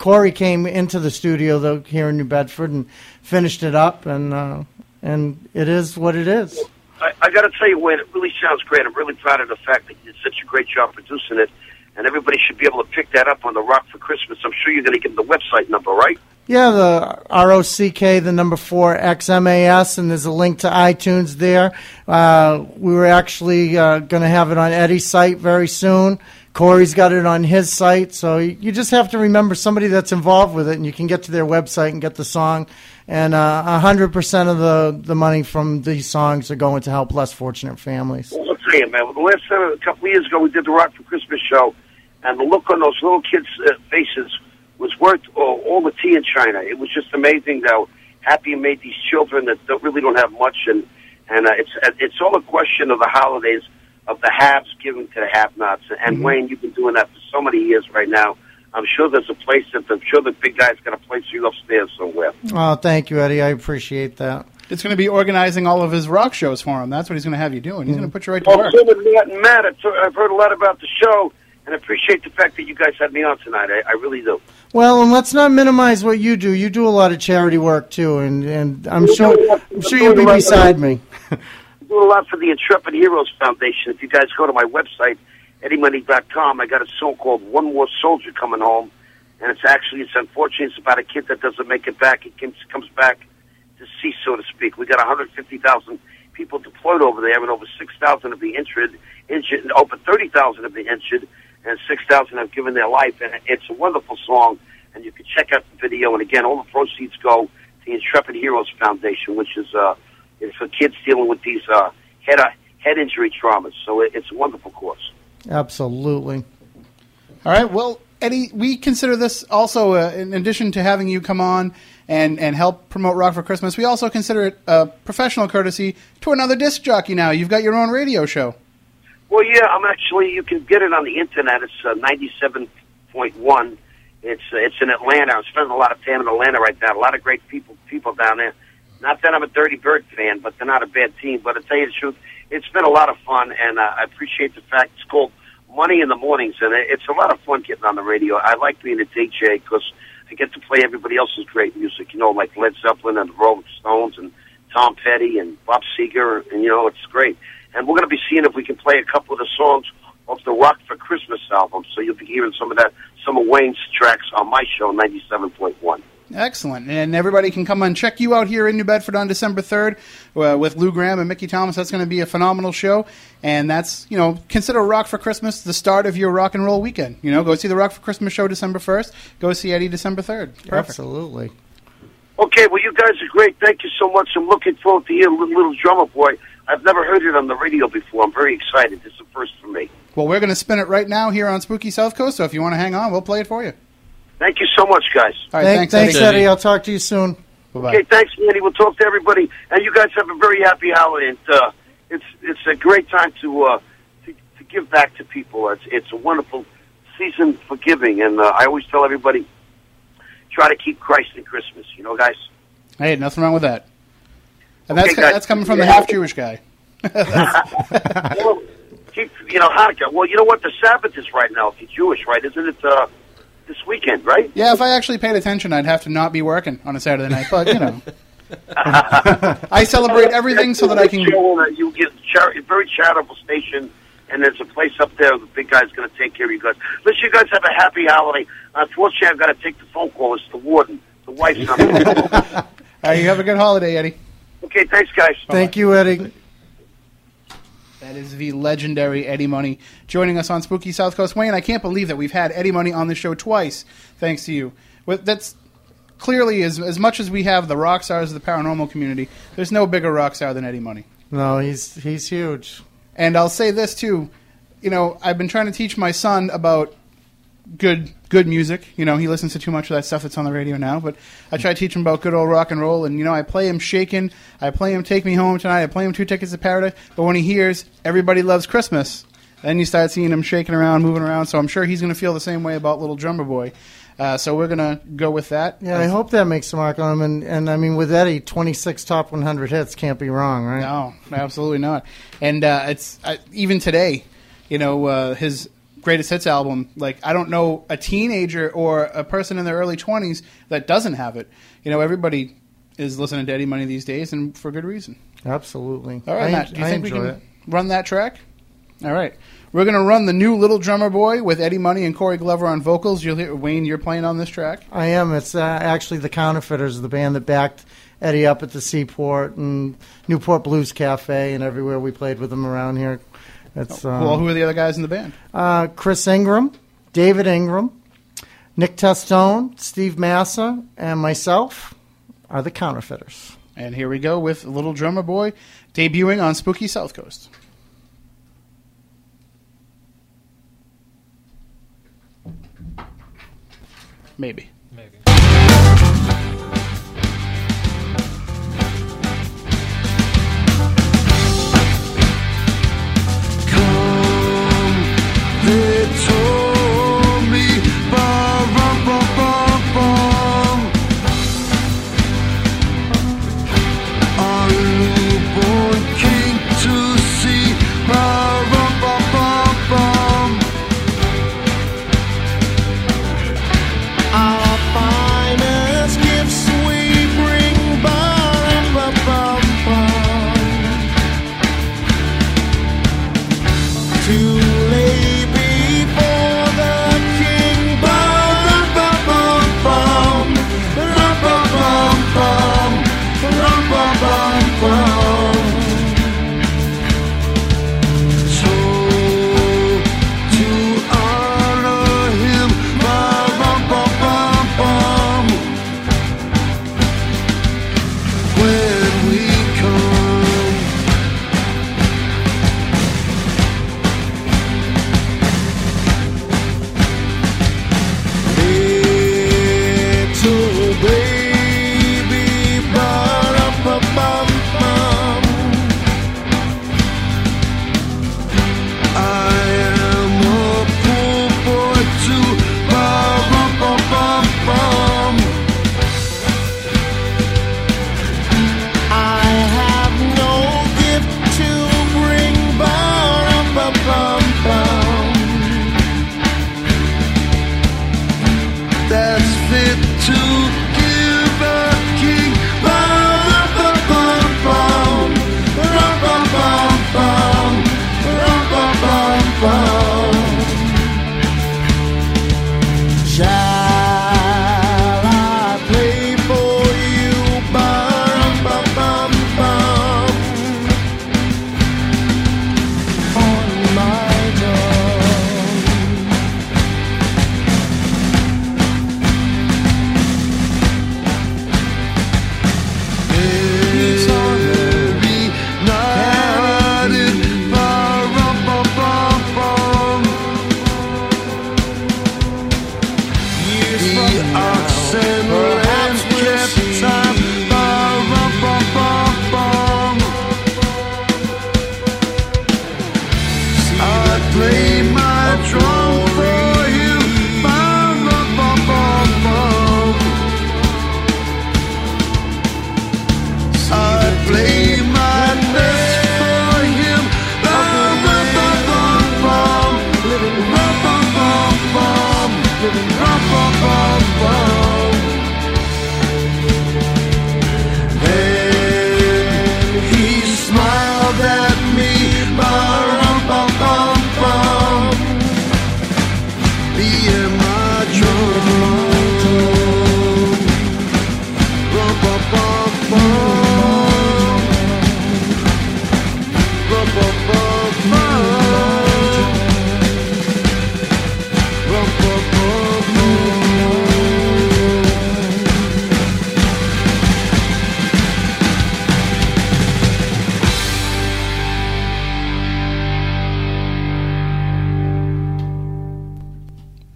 Speaker 4: Corey came into the studio though here in New Bedford and finished it up, and uh, and it is what it is.
Speaker 9: I, I got to tell you, Wayne, it really sounds great. I'm really proud of the fact that you did such a great job producing it, and everybody should be able to pick that up on the Rock for Christmas. I'm sure you're going to give them the website number, right?
Speaker 4: Yeah, the R O C K, the number four X M A S, and there's a link to iTunes there. Uh, we were actually uh, going to have it on Eddie's site very soon. Corey's got it on his site, so you just have to remember somebody that's involved with it, and you can get to their website and get the song. And uh, a hundred percent of the the money from these songs are going to help less fortunate families.
Speaker 9: Well, I'll tell you, man. The last time, a couple of years ago, we did the Rock for Christmas show, and the look on those little kids' uh, faces was worth all, all the tea in China. It was just amazing how happy made these children that don't, really don't have much, and and uh, it's it's all a question of the holidays of the haves giving to the have-nots. And mm-hmm. Wayne, you've been doing that for so many years right now. I'm sure there's a place that I'm sure the big guy's got a place for you upstairs somewhere.
Speaker 4: Oh, thank you, Eddie. I appreciate that.
Speaker 3: It's going to be organizing all of his rock shows for him. That's what he's going to have you doing. He's mm-hmm. going to put you right to
Speaker 9: Well,
Speaker 3: work.
Speaker 9: so did Matt. I've I've heard a lot about the show, and appreciate the fact that you guys had me on tonight. I, I really do.
Speaker 4: Well, and let's not minimize what you do. You do a lot of charity work too, and, and I'm sure I'm sure you'll be beside me.
Speaker 9: Doing a lot for the Intrepid Heroes Foundation. If you guys go to my website, eddiemoney.com, I got a song called One More Soldier Coming Home. And it's actually, it's unfortunate, it's about a kid that doesn't make it back. He comes, back to see, so to speak. We got 150,000 people deployed over there, and over 6,000 have been injured, injured, and over 30,000 have been injured, and 6,000 have given their life. And it's a wonderful song, and you can check out the video. And again, all the proceeds go to the Intrepid Heroes Foundation, which is uh, is for kids dealing with these uh, head head injury traumas. So it, it's a wonderful course.
Speaker 4: Absolutely.
Speaker 3: All right. Well, Eddie, we consider this also, uh, in addition to having you come on and, and help promote Rock for Christmas, we also consider it a professional courtesy to another disc jockey now. You've got your own radio show.
Speaker 9: Well, yeah, I'm actually. You can get it on the internet. It's uh, 97.1. It's uh, it's in Atlanta. I'm spending a lot of time in Atlanta right now. A lot of great people people down there. Not that I'm a Dirty Bird fan, but they're not a bad team. But to tell you the truth, it's been a lot of fun, and uh, I appreciate the fact it's called Money in the Mornings, and it's a lot of fun getting on the radio. I like being a DJ because I get to play everybody else's great music. You know, like Led Zeppelin and the Rolling Stones and Tom Petty and Bob Seger, and you know, it's great. And we're going to be seeing if we can play a couple of the songs off the Rock for Christmas album. So you'll be hearing some of that, some of Wayne's tracks on my show, 97.1.
Speaker 3: Excellent. And everybody can come and check you out here in New Bedford on December 3rd uh, with Lou Gramm and Mickey Thomas. That's going to be a phenomenal show. And that's, you know, consider Rock for Christmas the start of your rock and roll weekend. You know, go see the Rock for Christmas show December 1st. Go see Eddie December 3rd. Perfect.
Speaker 4: Absolutely.
Speaker 9: Okay, well, you guys are great. Thank you so much. I'm looking forward to hearing Little, Little Drummer Boy. I've never heard it on the radio before. I'm very excited. This is a first for me.
Speaker 3: Well, we're going to spin it right now here on Spooky South Coast. So if you want to hang on, we'll play it for you.
Speaker 9: Thank you so much, guys.
Speaker 3: All right.
Speaker 4: Thank-
Speaker 3: thanks,
Speaker 4: thanks,
Speaker 3: Eddie.
Speaker 4: Eddie. I'll talk to you soon.
Speaker 3: Bye-bye.
Speaker 9: Okay, thanks, Manny. We'll talk to everybody, and you guys have a very happy holiday. And, uh, it's it's a great time to uh, to, to give back to people. It's it's a wonderful season for giving, and uh, I always tell everybody try to keep Christ in Christmas. You know, guys.
Speaker 3: Hey, nothing wrong with that. And
Speaker 9: Okay,
Speaker 3: that's,
Speaker 9: guys.
Speaker 3: that's coming from the half Jewish guy.
Speaker 9: well, keep you know Hanukkah. Well, you know what? The Sabbath is right now. If you're Jewish, right? Isn't it uh, this weekend? Right?
Speaker 3: Yeah, if I actually paid attention, I'd have to not be working on a Saturday night. But, you know. I celebrate everything so that I can.
Speaker 9: You get char- a very charitable station, and there's a place up there. The big guy's going to take care of you guys. Listen, you guys have a happy holiday. Uh, Unfortunately, I've got to take the phone call. It's the warden, the wife's coming. the.
Speaker 3: All right, you have a good holiday, Eddie.
Speaker 9: Okay, thanks, guys.
Speaker 4: Thank you, Eddie.
Speaker 3: That is the legendary Eddie Money joining us on Spooky South Coast. Wayne, I can't believe that we've had Eddie Money on the show twice, thanks to you. With- That's clearly as as much as we have the rock stars of the paranormal community. There's no bigger rock star than Eddie Money.
Speaker 4: No, he's he's huge.
Speaker 3: And I'll say this too, you know, I've been trying to teach my son about good good music. You know, he listens to too much of that stuff that's on the radio now. But I try to teach him about good old rock and roll. And you know, I play him Shakin', I play him Take Me Home Tonight, I play him Two Tickets to Paradise. But when he hears Everybody Loves Christmas, Then you start seeing him shaking around, moving around. So I'm sure he's going to feel the same way about Little Drummer Boy. Uh, so we're going to go with that.
Speaker 4: Yeah, I hope that makes a mark on him. And, and I mean, with Eddie, 26 top 100 hits can't be wrong, right?
Speaker 3: No, absolutely not. And uh, it's uh, even today, you know, uh, his greatest hits album. Like I don't know a teenager or a person in their early 20s that doesn't have it. You know, everybody is listening to Eddie Money these days, and for good reason.
Speaker 4: Absolutely.
Speaker 3: All right,
Speaker 4: I,
Speaker 3: Matt. Do you
Speaker 4: I
Speaker 3: think we can
Speaker 4: it.
Speaker 3: run that track? All right. We're going to run the new Little Drummer Boy with Eddie Money and Corey Glover on vocals. You'll hear Wayne. You're playing on this track.
Speaker 4: I am. It's uh, actually the Counterfeiters, the band that backed Eddie up at the Seaport and Newport Blues Cafe and everywhere we played with them around here. It's um,
Speaker 3: well, who are the other guys in the band?
Speaker 4: uh, Chris Ingram, David Ingram, Nick Testone, Steve Massa, and myself are the Counterfeiters.
Speaker 3: And here we go with Little Drummer Boy debuting on Spooky South Coast. Maybe.
Speaker 2: it told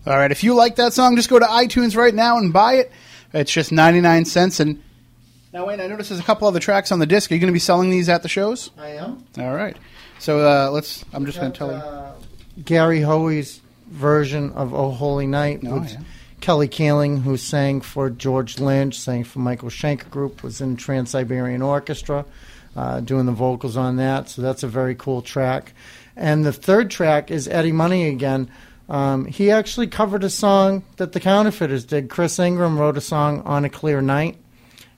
Speaker 3: All right. If you like that song, just go to iTunes right now and buy it. It's just 99 cents. And now, Wayne, I noticed there's a couple other tracks on the disc. Are you going to be selling these at the shows?
Speaker 4: I am.
Speaker 3: All right. So uh, let's. I'm just going to tell you.
Speaker 4: Uh, Gary Hoey's version of "Oh Holy Night"
Speaker 3: Oh,
Speaker 4: with
Speaker 3: yeah.
Speaker 4: Kelly Keeling, who sang for George Lynch, sang for Michael Schenker Group, was in Trans Siberian Orchestra, uh, doing the vocals on that. So that's a very cool track. And the third track is Eddie Money again. Um, he actually covered a song that the Counterfeiters did. Chris Ingram wrote a song on a clear night,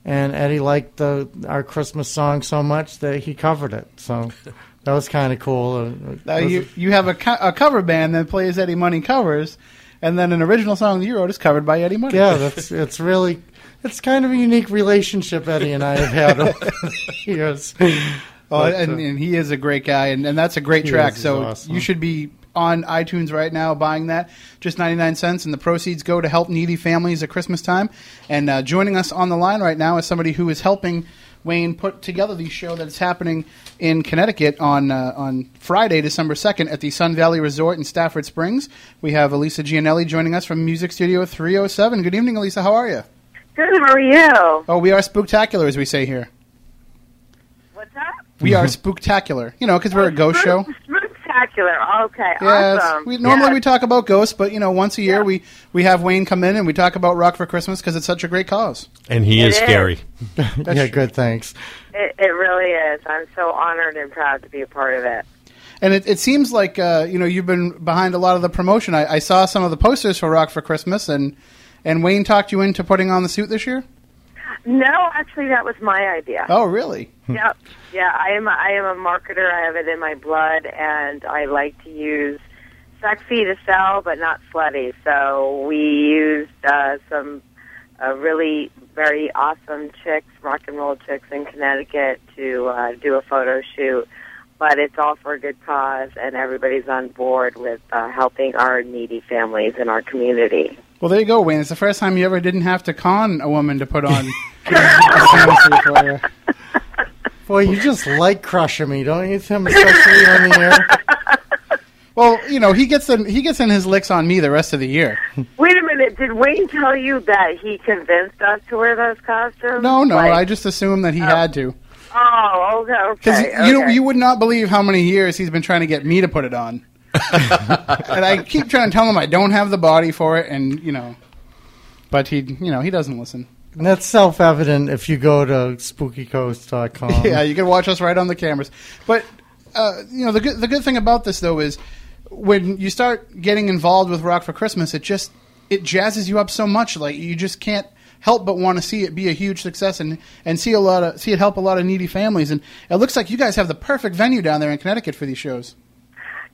Speaker 4: and Eddie liked the our Christmas song so much that he covered it. So that was kind of cool. Uh,
Speaker 3: Now you you have a, co- a cover band that plays Eddie Money covers, and then an original song that you wrote is covered by Eddie Money.
Speaker 4: yeah, that's it's really it's kind of a unique relationship Eddie and I have had over the years.
Speaker 3: Oh,
Speaker 4: But,
Speaker 3: and,
Speaker 4: uh,
Speaker 3: and he is a great guy, and, and that's a great track.
Speaker 4: is,
Speaker 3: so
Speaker 4: awesome.
Speaker 3: you should be on iTunes right now buying that, just ninety nine cents, and the proceeds go to help needy families at Christmas time. And uh, joining us on the line right now is somebody who is helping Wayne put together the show that's happening in Connecticut on uh, on Friday, December second, at the Sun Valley Resort in Stafford Springs. We have Elisa Gianelli joining us from Music Studio three hundred seven. Good evening, Elisa. How are you?
Speaker 10: Good. How are you?
Speaker 3: Oh, we are spooktacular, as we say here.
Speaker 10: What's that?
Speaker 3: We are spooktacular, you know, because we're a ghost show.
Speaker 10: Spectacular. Okay.
Speaker 3: Yes,
Speaker 10: Awesome.
Speaker 3: we normally
Speaker 10: Yes.
Speaker 3: we talk about ghosts, but you know, once a year we we have Wayne come in and we talk about Rock for Christmas because it's such a great cause.
Speaker 7: And he
Speaker 10: It
Speaker 7: is
Speaker 10: is.
Speaker 7: scary.
Speaker 4: yeah, good. Thanks.
Speaker 10: It, it really is. I'm so honored and proud to be a part of it.
Speaker 3: And it, it seems like uh, you know you've been behind a lot of the promotion. I, I saw some of the posters for Rock for Christmas, and and Wayne talked you into putting on the suit this year.
Speaker 10: No, actually, that was my idea.
Speaker 3: Oh, really?
Speaker 10: Yep. Yeah, I am. A, I am a marketer. I have it in my blood, and I like to use sexy to sell, but not slutty. So we used uh, some uh, really very awesome chicks, rock and roll chicks in Connecticut, to uh, do a photo shoot. But it's all for a good cause, and everybody's on board with uh, helping our needy families in our community.
Speaker 3: Well, there you go, Wayne. It's the first time you ever didn't have to con a woman to put on a Santa suit for you.
Speaker 4: Just like crushing me, don't you, Tim? Especially on the air.
Speaker 3: Well, you know he gets in he gets in his licks on me the rest of the year.
Speaker 10: Wait a minute. Did Wayne tell you that he convinced us to wear those costumes?
Speaker 3: No, no,
Speaker 10: Like-
Speaker 3: I just assumed that he oh. had to.
Speaker 10: Oh, okay,
Speaker 3: Because
Speaker 10: okay.
Speaker 3: you
Speaker 10: okay.
Speaker 3: you would not believe how many years he's been trying to get me to put it on, and I keep trying to tell him I don't have the body for it, and you know, but he you know he doesn't listen.
Speaker 4: And that's self evident if you go to spookycoast.com.
Speaker 3: yeah, you can watch us right on the cameras. But uh, you know the good the good thing about this though is when you start getting involved with Rock for Christmas, it just it jazzes you up so much. Like you just can't help but want to see it be a huge success and and see a lot of see it help a lot of needy families. And it looks like you guys have the perfect venue down there in Connecticut for these shows.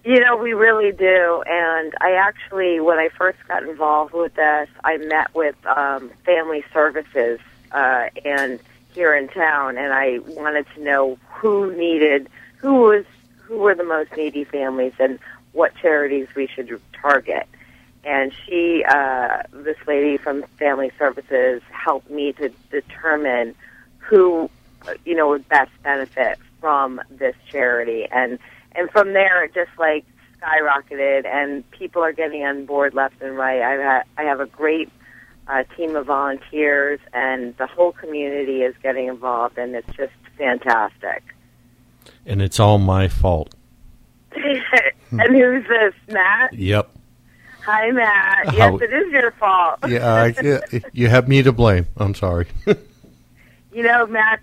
Speaker 10: You know, we really do. And I actually, when I first got involved with this, I met with um, Family Services uh, and here in town, and I wanted to know who needed, who was, who were the most needy families, and what charities we should target. And she, uh, this lady from Family Services, helped me to determine who, you know, would best benefit from this charity. And and from there it just like skyrocketed and people are getting on board left and right i've had i have a great uh, team of volunteers and the whole community is getting involved and it's just fantastic
Speaker 7: And it's all my fault.
Speaker 10: and who's this matt
Speaker 7: Yep.
Speaker 10: hi matt
Speaker 7: How-
Speaker 10: yes it is your fault
Speaker 7: Yeah, I, yeah, you have me to blame. I'm sorry.
Speaker 10: you know matt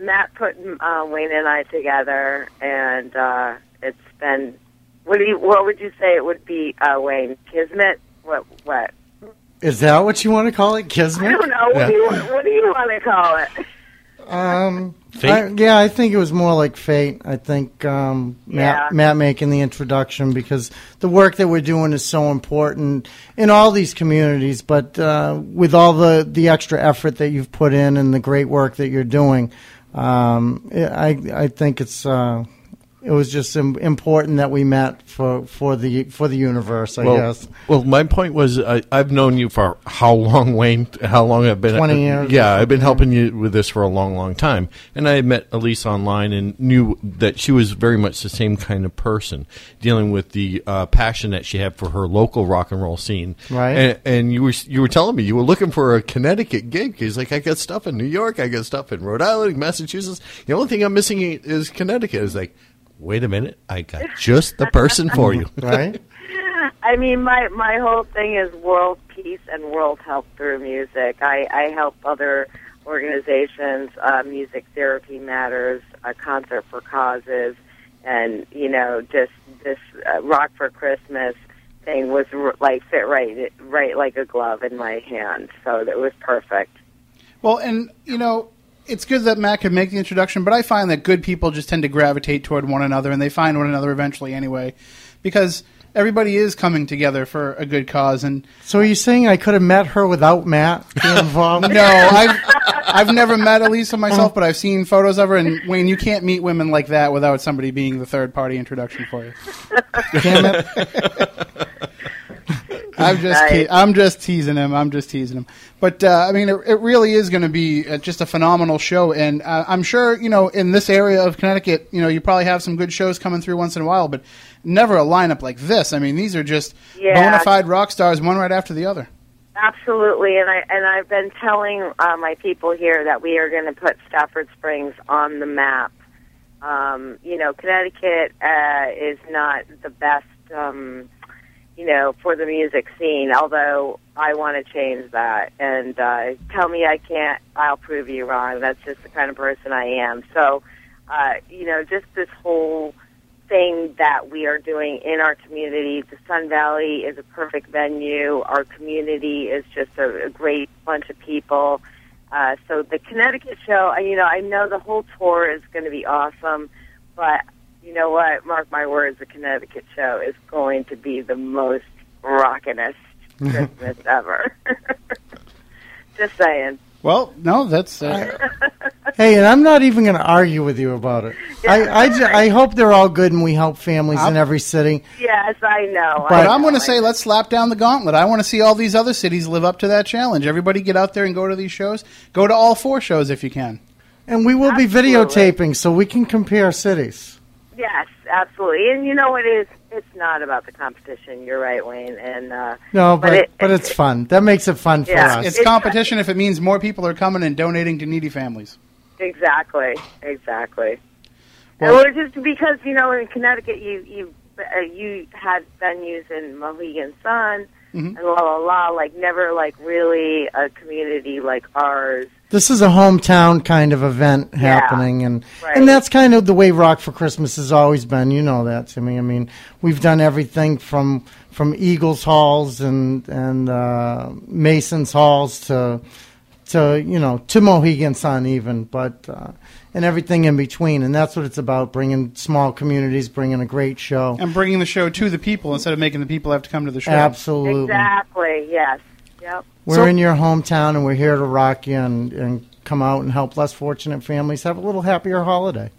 Speaker 10: matt put uh, wayne and i together and uh it's been what do you what would you say it would be uh wayne kismet what what
Speaker 4: Is that what you want to call it? Kismet?
Speaker 10: I don't know. What, do you, what do you want to call it?
Speaker 4: Um,
Speaker 7: Fate?
Speaker 4: I, yeah, I think it was more like fate. I think um, Matt,
Speaker 10: Yeah.
Speaker 4: Matt making the introduction because the work that we're doing is so important in all these communities. But uh, with all the, the extra effort that you've put in and the great work that you're doing, um, I I think it's uh, it was just im- important that we met for, for the for the universe. I
Speaker 7: well,
Speaker 4: guess.
Speaker 7: well, my point was I, I've known you for how long, Wayne? How long I've been?
Speaker 4: 20 years.
Speaker 7: Yeah, I've been helping you with this for a long, long time. And I met Elise online and knew that she was very much the same kind of person, dealing with the uh, passion that she had for her local rock and roll scene.
Speaker 4: Right.
Speaker 7: And, and you were you were telling me you were looking for a Connecticut gig. He's like, I got stuff in New York, I got stuff in Rhode Island, Massachusetts. The only thing I'm missing is Connecticut. Is like. Wait a minute, I got just the person for you.
Speaker 4: Right?
Speaker 10: I mean, my my whole thing is world peace and world health through music. I, I help other organizations, uh, Music Therapy Matters, uh, Concert for Causes, and you know, just this uh, Rock for Christmas thing was r- like fit right right like a glove in my hand. So it was perfect.
Speaker 3: Well, and you know, it's good that Matt could make the introduction, but I find that good people just tend to gravitate toward one another, and they find one another eventually anyway, because everybody is coming together for a good cause. And
Speaker 4: So are you saying I could have met her without Matt being involved?
Speaker 3: no, I've I've never met Elisa myself, but I've seen photos of her. And Wayne, you can't meet women like that without somebody being the third party introduction for you.
Speaker 4: Damn it.
Speaker 3: I'm just
Speaker 10: Right.
Speaker 3: I'm just teasing him. I'm just teasing him. But uh, I mean, it, it really is going to be uh, just a phenomenal show, and uh, I'm sure you know in this area of Connecticut, you know, you probably have some good shows coming through once in a while, but never a lineup like this. I mean, these are just
Speaker 10: Yeah.
Speaker 3: bona fide rock stars, one right after the other.
Speaker 10: Absolutely, and I and I've been telling uh, my people here that we are going to put Stafford Springs on the map. Um, you know, Connecticut uh, is not the best, um, you know, for the music scene. Although I want to change that, and uh, tell me I can't, I'll prove you wrong. That's just the kind of person I am. So, uh, you know, just this whole thing that we are doing in our community. The Sun Valley is a perfect venue. Our community is just a, a great bunch of people. Uh, so the Connecticut show, you know, I know the whole tour is going to be awesome, but you know what? Mark my words, the Connecticut show is going to be the most rockinest Christmas ever. just saying.
Speaker 3: Well, no, that's uh,
Speaker 4: Hey, and I'm not even going to argue with you about it. I, I, ju- I hope they're all good and we help families in every city.
Speaker 10: Yes, I know.
Speaker 3: But
Speaker 10: I
Speaker 3: I'm going to
Speaker 10: I
Speaker 3: say, let's slap down the gauntlet. I want to see all these other cities live up to that challenge. Everybody get out there and go to these shows. Go to all four shows if you can.
Speaker 4: And we will be videotaping so we can compare cities.
Speaker 10: Yes, absolutely. And you know what it is? It's not about the competition. You're right, Wayne. And uh,
Speaker 4: No, but,
Speaker 10: it-
Speaker 4: but it's fun. That makes it fun for
Speaker 10: Yeah.
Speaker 4: us.
Speaker 3: It's
Speaker 10: It's-
Speaker 3: competition if it means more people are coming and donating to needy families.
Speaker 10: exactly, exactly.
Speaker 3: Well-
Speaker 10: Well, just because you know in Connecticut you you uh, you had venues in Mohegan Sun
Speaker 3: Mhm.
Speaker 10: and la la la, like never like really a community like ours.
Speaker 4: This is a hometown kind of event
Speaker 10: Yeah.
Speaker 4: happening, and
Speaker 10: Right.
Speaker 4: and that's kind of the way Rock for Christmas has always been. You know that to me. I mean, we've done everything from from Eagles halls and and uh, Masons halls to to you know to Mohegan Sun even, but uh, and everything in between. And that's what it's about: bringing small communities, bringing a great show.
Speaker 3: And bringing the show to the people instead of making the people have to come to the show.
Speaker 4: Absolutely.
Speaker 10: Exactly. Yes. Yep.
Speaker 4: We're
Speaker 3: So-
Speaker 4: in your hometown, and we're here to rock you and, and come out and help less fortunate families have a little happier holiday.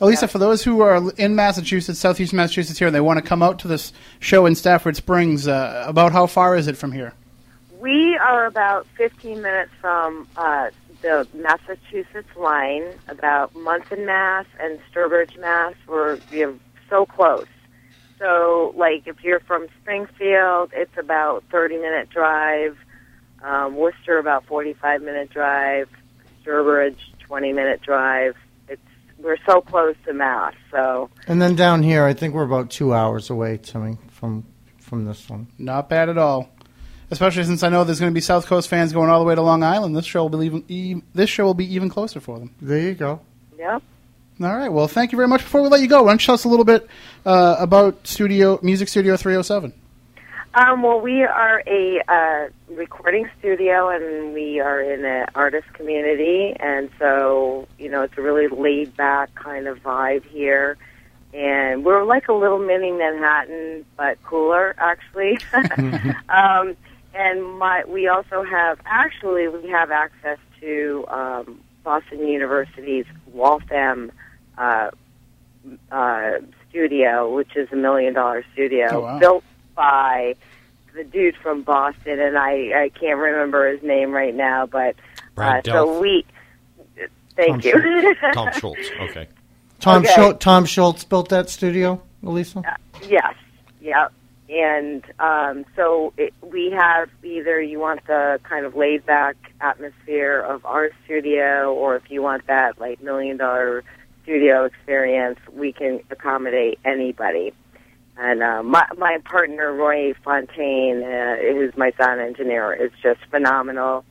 Speaker 3: Elisa, for those who are in Massachusetts, southeast Massachusetts here, and they want to come out to this show in Stafford Springs, uh, about how far is it from here?
Speaker 10: We are about 15 minutes from uh, the Massachusetts line, about Monson, Mass, and Sturbridge, Mass. We're you're so close. So, like, if you're from Springfield, it's about 30 minute drive. Um, Worcester, about 45 minute drive. Sturbridge, 20 minute drive. It's we're so close to Mass. So,
Speaker 4: And then down here, I think we're about two hours away, Timmy, from from this one.
Speaker 3: Not bad at all. Especially since I know there's going to be South Coast fans going all the way to Long Island. This show will be even, e- this show will be even closer for them.
Speaker 4: There you go.
Speaker 10: yep.
Speaker 3: All right. Well, thank you very much. Before we let you go, why don't you tell us a little bit uh, about Studio Music Studio 307?
Speaker 10: Um, well, we are a uh, recording studio, and we are in an artist community, and so you know it's a really laid back kind of vibe here, and we're like a little mini Manhattan, but cooler actually. um, and my we also have actually we have access to um, Boston University's Waltham uh, uh, studio, which is a million dollar studio
Speaker 3: Oh, wow.
Speaker 10: built by the dude from Boston, and I I can't remember his name right now, but uh, so we. Thank
Speaker 4: Tom
Speaker 10: you.
Speaker 7: Tom Scholz. Okay.
Speaker 4: Tom
Speaker 10: Okay.
Speaker 4: Scholz, Tom Scholz built that studio, Elisa.
Speaker 10: Yes. Yep. And um, so it, we have either you want the kind of laid back atmosphere of our studio, or if you want that like million dollar studio experience, we can accommodate anybody. And uh, my my partner Roy Fontaine, uh, who's my sound engineer, is just phenomenal.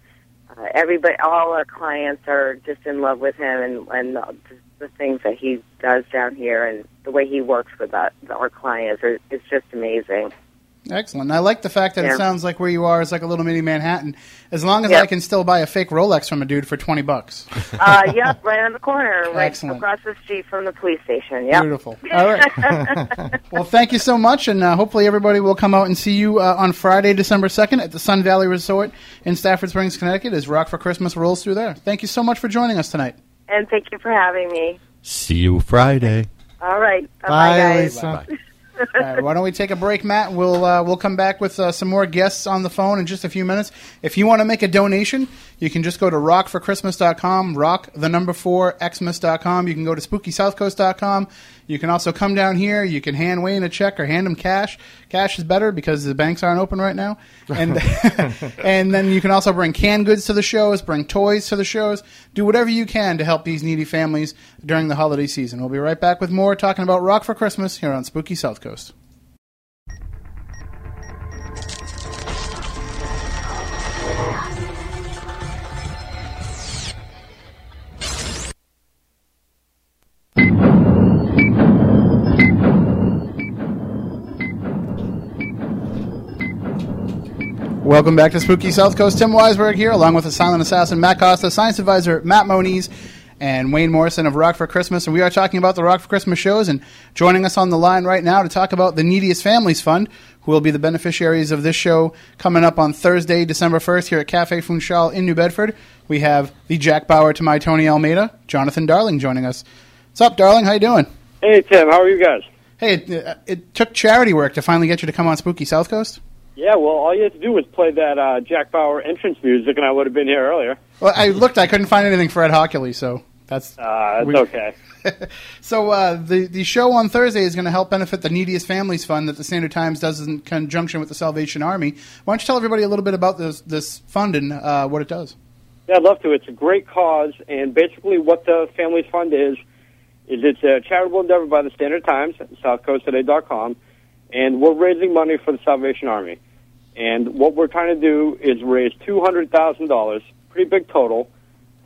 Speaker 10: Uh, everybody, all our clients are just in love with him and and the, things that he does down here and the way he works with us, our clients are is just amazing.
Speaker 3: Excellent. I like the fact that
Speaker 10: Yeah.
Speaker 3: it sounds like where you are is like a little mini Manhattan. As long as
Speaker 10: Yeah.
Speaker 3: I can still buy a fake Rolex from a dude for twenty bucks.
Speaker 10: Uh, yep, right on the corner, right
Speaker 3: Excellent.
Speaker 10: across the street from the police station. Yep.
Speaker 3: Beautiful. All right. well, thank you so much, and uh, hopefully everybody will come out and see you uh, on Friday, December second, at the Sun Valley Resort in Stafford Springs, Connecticut, as Rock for Christmas rolls through there. Thank you so much for joining us tonight.
Speaker 10: And thank you for having me.
Speaker 7: See you Friday.
Speaker 10: All right.
Speaker 4: Bye,
Speaker 10: Bye, guys.
Speaker 4: Lisa.
Speaker 7: Bye-bye.
Speaker 3: All right, why don't we take a break, Matt? We'll uh, we'll come back with uh, some more guests on the phone in just a few minutes. If you want to make a donation, you can just go to rockforchristmas.com, rock the number four xmas.com. You can go to spookysouthcoast.com. You can also come down here. You can hand Wayne a check or hand him cash. Cash is better because the banks aren't open right now. And and then you can also bring canned goods to the shows, bring toys to the shows, do whatever you can to help these needy families during the holiday season. We'll be right back with more talking about Rock for Christmas here on Spooky South Coast. Welcome back to Spooky South Coast. Tim Weisberg here, along with the silent assassin Matt Costa, science advisor Matt Moniz, and Wayne Morrison of Rock for Christmas. And we are talking about the Rock for Christmas shows. And joining us on the line right now to talk about the Neediest Families Fund, who will be the beneficiaries of this show coming up on Thursday, December 1st, here at Cafe Funchal in New Bedford. We have the Jack Bauer to my Tony Almeida, Jonathan Darling joining us. What's up, Darling? How you doing?
Speaker 11: Hey Tim, how are you guys?
Speaker 3: Hey, it, uh, it took charity work to finally get you to come on Spooky South Coast.
Speaker 11: Yeah, well, all you had to do was play that uh, Jack Bauer entrance music, and I would have been here earlier.
Speaker 3: Well, I looked, I couldn't find anything for Ed Hockley, so that's
Speaker 11: Uh, it's
Speaker 3: We-
Speaker 11: okay.
Speaker 3: So uh, the the show on Thursday is going to help benefit the Neediest Families Fund that the Standard Times does in conjunction with the Salvation Army. Why don't you tell everybody a little bit about this this fund and uh, what it does?
Speaker 11: Yeah, I'd love to. It's a great cause, and basically, what the Families Fund is is it's a charitable endeavor by the Standard Times, at SouthCoastToday.com, and we're raising money for the Salvation Army. And what we're trying to do is raise two hundred thousand dollars, pretty big total,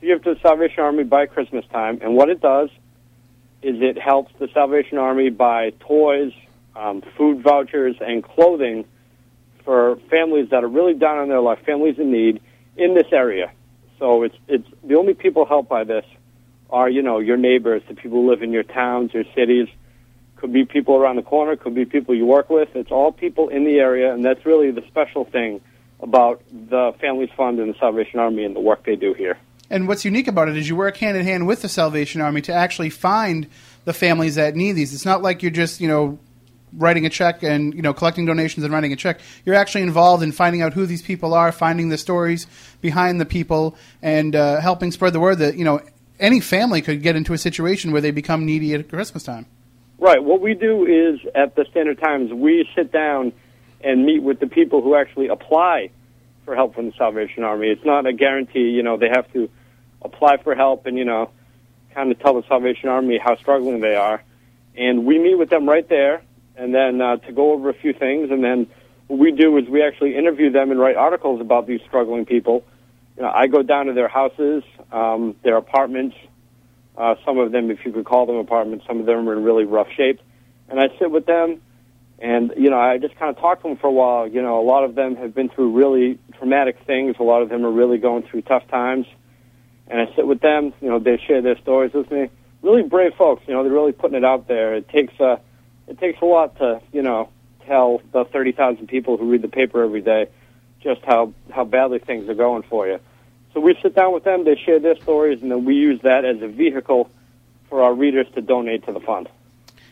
Speaker 11: to give to the Salvation Army by Christmas time. And what it does is it helps the Salvation Army buy toys, um, food vouchers, and clothing for families that are really down on their luck, families in need in this area. So it's it's the only people helped by this are you know your neighbors, the people who live in your towns, your cities. Could be people around the corner, could be people you work with. It's all people in the area, and that's really the special thing about the Families Fund and the Salvation Army and the work they do here.
Speaker 3: And what's unique about it is you work hand in hand with the Salvation Army to actually find the families that need these. It's not like you're just you know writing a check and you know collecting donations and writing a check. You're actually involved in finding out who these people are, finding the stories behind the people, and uh, helping spread the word that you know any family could get into a situation where they become needy at Christmas time.
Speaker 11: Right. What we do is at the Standard Times, we sit down and meet with the people who actually apply for help from the Salvation Army. It's not a guarantee. You know, they have to apply for help and you know, kind of tell the Salvation Army how struggling they are. And we meet with them right there, and then uh, to go over a few things. And then what we do is we actually interview them and write articles about these struggling people. You know, I go down to their houses, um, their apartments. Uh, some of them, if you could call them apartments, some of them are in really rough shape. And I sit with them, and you know, I just kind of talk to them for a while. You know, a lot of them have been through really traumatic things. A lot of them are really going through tough times. And I sit with them. You know, they share their stories with me. Really brave folks. You know, they're really putting it out there. It takes a, it takes a lot to, you know, tell the thirty thousand people who read the paper every day just how how badly things are going for you. So we sit down with them, they share their stories, and then we use that as a vehicle for our readers to donate to the fund.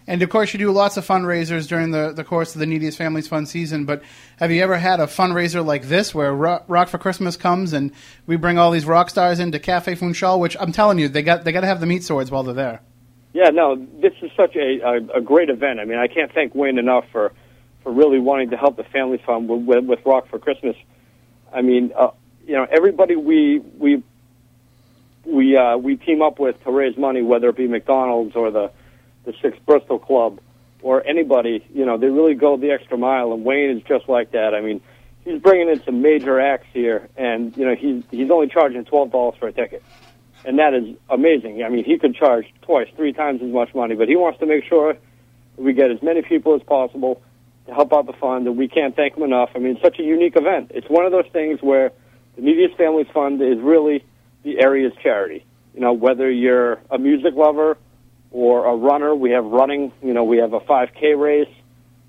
Speaker 3: And of course, you do lots of fundraisers during the, the course of the Neediest Families Fund season. But have you ever had a fundraiser like this where Rock, rock for Christmas comes and we bring all these rock stars into Cafe Funchal? Which I'm telling you, they got they got to have the meat swords while they're there.
Speaker 11: Yeah, no, this is such a, a, a great event. I mean, I can't thank Wayne enough for, for really wanting to help the Family Fund with, with, with Rock for Christmas. I mean, uh, you know, everybody we we we uh, we team up with to raise money, whether it be McDonald's or the the Six Bristol Club or anybody. You know, they really go the extra mile, and Wayne is just like that. I mean, he's bringing in some major acts here, and you know he's he's only charging twelve dollars for a ticket, and that is amazing. I mean, he could charge twice, three times as much money, but he wants to make sure we get as many people as possible to help out the fund, and we can't thank him enough. I mean, it's such a unique event. It's one of those things where the Neediest Families Fund is really the area's charity. You know, whether you're a music lover or a runner, we have running. You know, we have a 5K race.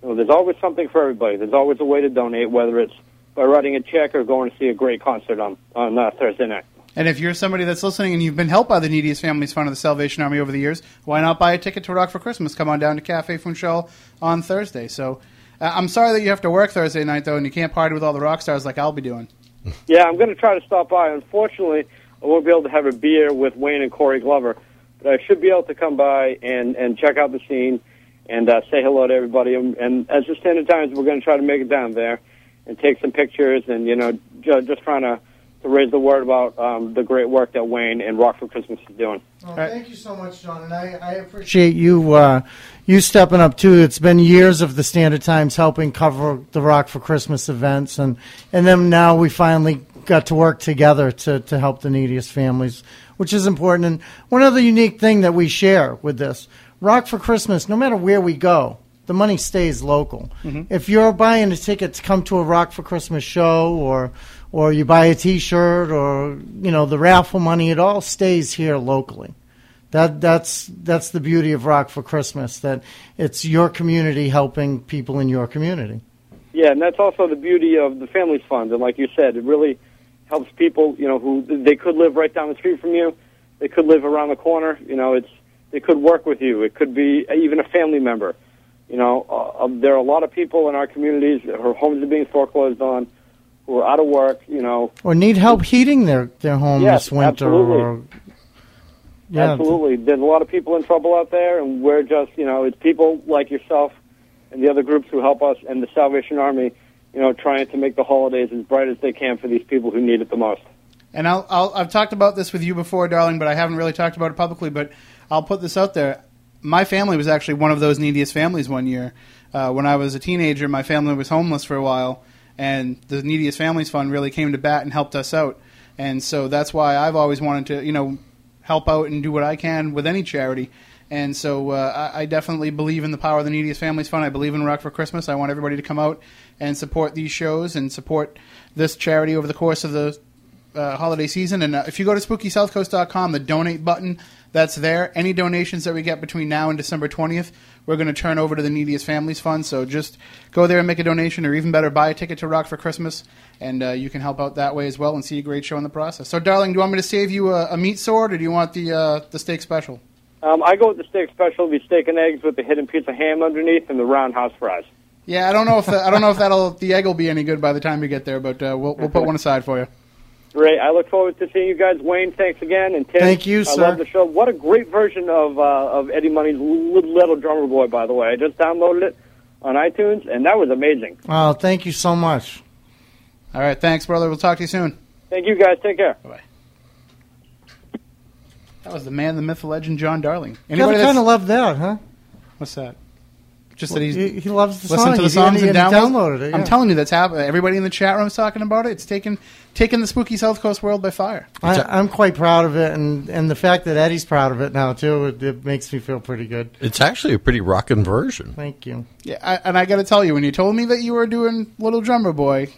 Speaker 11: You know, there's always something for everybody. There's always a way to donate, whether it's by writing a check or going to see a great concert on on uh, Thursday night.
Speaker 3: And if you're somebody that's listening and you've been helped by the Neediest Families Fund of the Salvation Army over the years, why not buy a ticket to Rock for Christmas? Come on down to Cafe Funchal on Thursday. So uh, I'm sorry that you have to work Thursday night, though, and you can't party with all the rock stars like I'll be doing.
Speaker 11: Yeah, I'm going to try to stop by. Unfortunately, I won't be able to have a beer with Wayne and Corey Glover, but I should be able to come by and and check out the scene and uh, say hello to everybody. And, and as the Standard Times, we're going to try to make it down there and take some pictures and you know ju- just trying to to raise the word about um, the great work that Wayne and Rock for Christmas is doing.
Speaker 4: Well, thank you so much, John, and I, I appreciate you uh, you stepping up too. It's been years of the Standard Times helping cover the Rock for Christmas events, and and then now we finally got to work together to to help the neediest families, which is important. And one other unique thing that we share with this Rock for Christmas, no matter where we go. The money stays local. Mm-hmm. If you're buying a ticket to come to a Rock for Christmas show, or or you buy a T-shirt, or you know the raffle money, it all stays here locally. That that's that's the beauty of Rock for Christmas. That it's your community helping people in your community.
Speaker 11: Yeah, and that's also the beauty of the Families Fund. And like you said, it really helps people, you know, who they could live right down the street from you, they could live around the corner. You know, it's they could work with you. It could be even a family member. You know, uh, uh, there are a lot of people in our communities whose homes are being foreclosed on, who are out of work. You know,
Speaker 4: Or need help heating their their home
Speaker 11: Yes,
Speaker 4: this winter.
Speaker 11: absolutely.
Speaker 4: Or, yeah,
Speaker 11: Absolutely. There's a lot of people in trouble out there, and we're just, you know, it's people like yourself and the other groups who help us and the Salvation Army, you know, trying to make the holidays as bright as they can for these people who need it the most.
Speaker 3: And I'll, I'll, I've talked about this with you before, Darling, but I haven't really talked about it publicly. But I'll put this out there. My family was actually one of those neediest families one year. Uh, when I was a teenager, my family was homeless for a while, and the Neediest Families Fund really came to bat and helped us out. And so that's why I've always wanted to, you know, help out and do what I can with any charity. And so uh, I, I definitely believe in the power of the Neediest Families Fund. I believe in Rock for Christmas. I want everybody to come out and support these shows and support this charity over the course of the uh, holiday season. And uh, if you go to SpookySouthCoast.com, the donate button that's there. Any donations that we get between now and December 20th, we're going to turn over to the Neediest Families Fund. So just go there and make a donation, or even better, buy a ticket to Rock for Christmas, and uh, you can help out that way as well and see a great show in the process. So, Darling, do you want me to save you a, a meat sword, or do you want the uh, the steak special?
Speaker 11: Um, I go with the steak special, the steak and eggs with the hidden piece of ham underneath and the roundhouse fries.
Speaker 3: Yeah, I don't know if the, I don't know if that'll the egg will be any good by the time you get there, but uh, we'll we'll put one aside for you.
Speaker 11: Great. I look forward to seeing you guys. Wayne, thanks again. And Tim,
Speaker 4: Thank you,
Speaker 11: I
Speaker 4: sir.
Speaker 11: love the show. What a great version of uh, of Eddie Money's Little, Little Drummer Boy, by the way. I just downloaded it on iTunes, and that was amazing.
Speaker 4: Oh, thank you so much.
Speaker 3: All right, thanks, brother. We'll talk to you soon.
Speaker 11: Thank you, guys. Take care. Bye.
Speaker 3: That was the man, the myth, the legend, John Darling.
Speaker 4: You gotta kind of love that, huh?
Speaker 3: What's that? Just that he's
Speaker 4: he, he loves the
Speaker 3: listen
Speaker 4: song.
Speaker 3: to the
Speaker 4: He-
Speaker 3: songs
Speaker 4: he-
Speaker 3: and,
Speaker 4: he
Speaker 3: download.
Speaker 4: downloaded it.
Speaker 3: I'm
Speaker 4: yeah.
Speaker 3: telling you, that's happening. Everybody in the chat room is talking about it. It's taken taken the spooky South Coast world by fire.
Speaker 4: I, I'm quite proud of it, and, and the fact that Eddie's proud of it now too, it, it makes me feel pretty good.
Speaker 7: It's actually a pretty rockin' version.
Speaker 4: Thank you.
Speaker 3: Yeah, I, and I got to tell you, when you told me that you were doing Little Drummer Boy,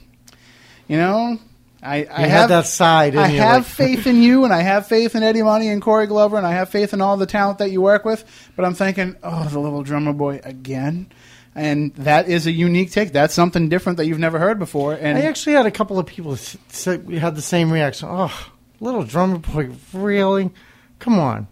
Speaker 3: you know, I, I have
Speaker 4: had that side in
Speaker 3: I
Speaker 4: you,
Speaker 3: have
Speaker 4: like-
Speaker 3: faith in you, and I have faith in Eddie Money and Corey Glover, and I have faith in all the talent that you work with. But I'm thinking, oh, the Little Drummer Boy again, and that is a unique take. That's something different that you've never heard before. And
Speaker 4: I actually had a couple of people s- say we had the same reaction. Oh, little drummer boy, really? Come on.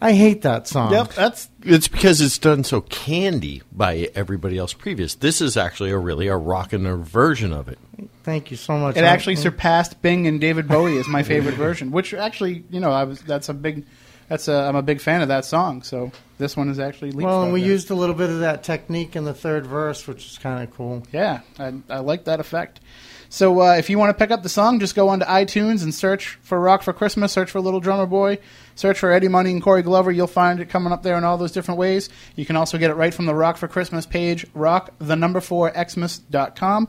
Speaker 4: I hate that song.
Speaker 3: Yep, that's
Speaker 7: It's because it's done so candy by everybody else previous. This is actually a really a rockin' version of it.
Speaker 4: Thank you so much.
Speaker 3: It actually surpassed Bing and David Bowie as my favorite version, which actually, you know, I was that's a big that's a I'm a big fan of that song. So this one is actually
Speaker 4: Well, and we
Speaker 3: it.
Speaker 4: used a little bit of that technique in the third verse, which is kind of cool.
Speaker 3: Yeah, I, I like that effect. So uh, if you want to pick up the song, just go onto iTunes and search for Rock for Christmas, search for Little Drummer Boy, search for Eddie Money and Corey Glover. You'll find it coming up there in all those different ways. You can also get it right from the Rock for Christmas page, rock the number four xmas.com.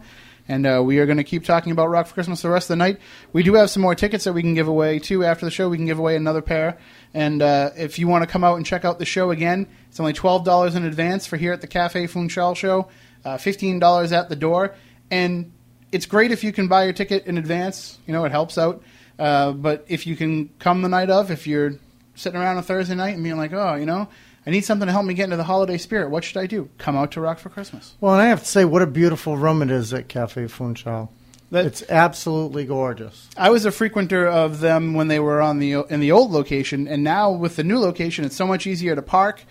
Speaker 3: And uh, we are going to keep talking about Rock for Christmas the rest of the night. We do have some more tickets that we can give away too after the show. We can give away another pair. And uh, if you want to come out and check out the show again, it's only twelve dollars in advance for here at the Cafe Funchal show, uh, fifteen dollars at the door. And it's great if you can buy your ticket in advance. You know, it helps out. Uh, but if you can come the night of, if you're sitting around on Thursday night and being like, oh, you know, I need something to help me get into the holiday spirit. What should I do? Come out to Rock for Christmas.
Speaker 4: Well, and I have to say, what a beautiful room it is at Cafe Funchal.
Speaker 3: That-
Speaker 4: it's absolutely gorgeous.
Speaker 3: I was a frequenter of them when they were on the in the old location, and now with the new location, it's so much easier to park.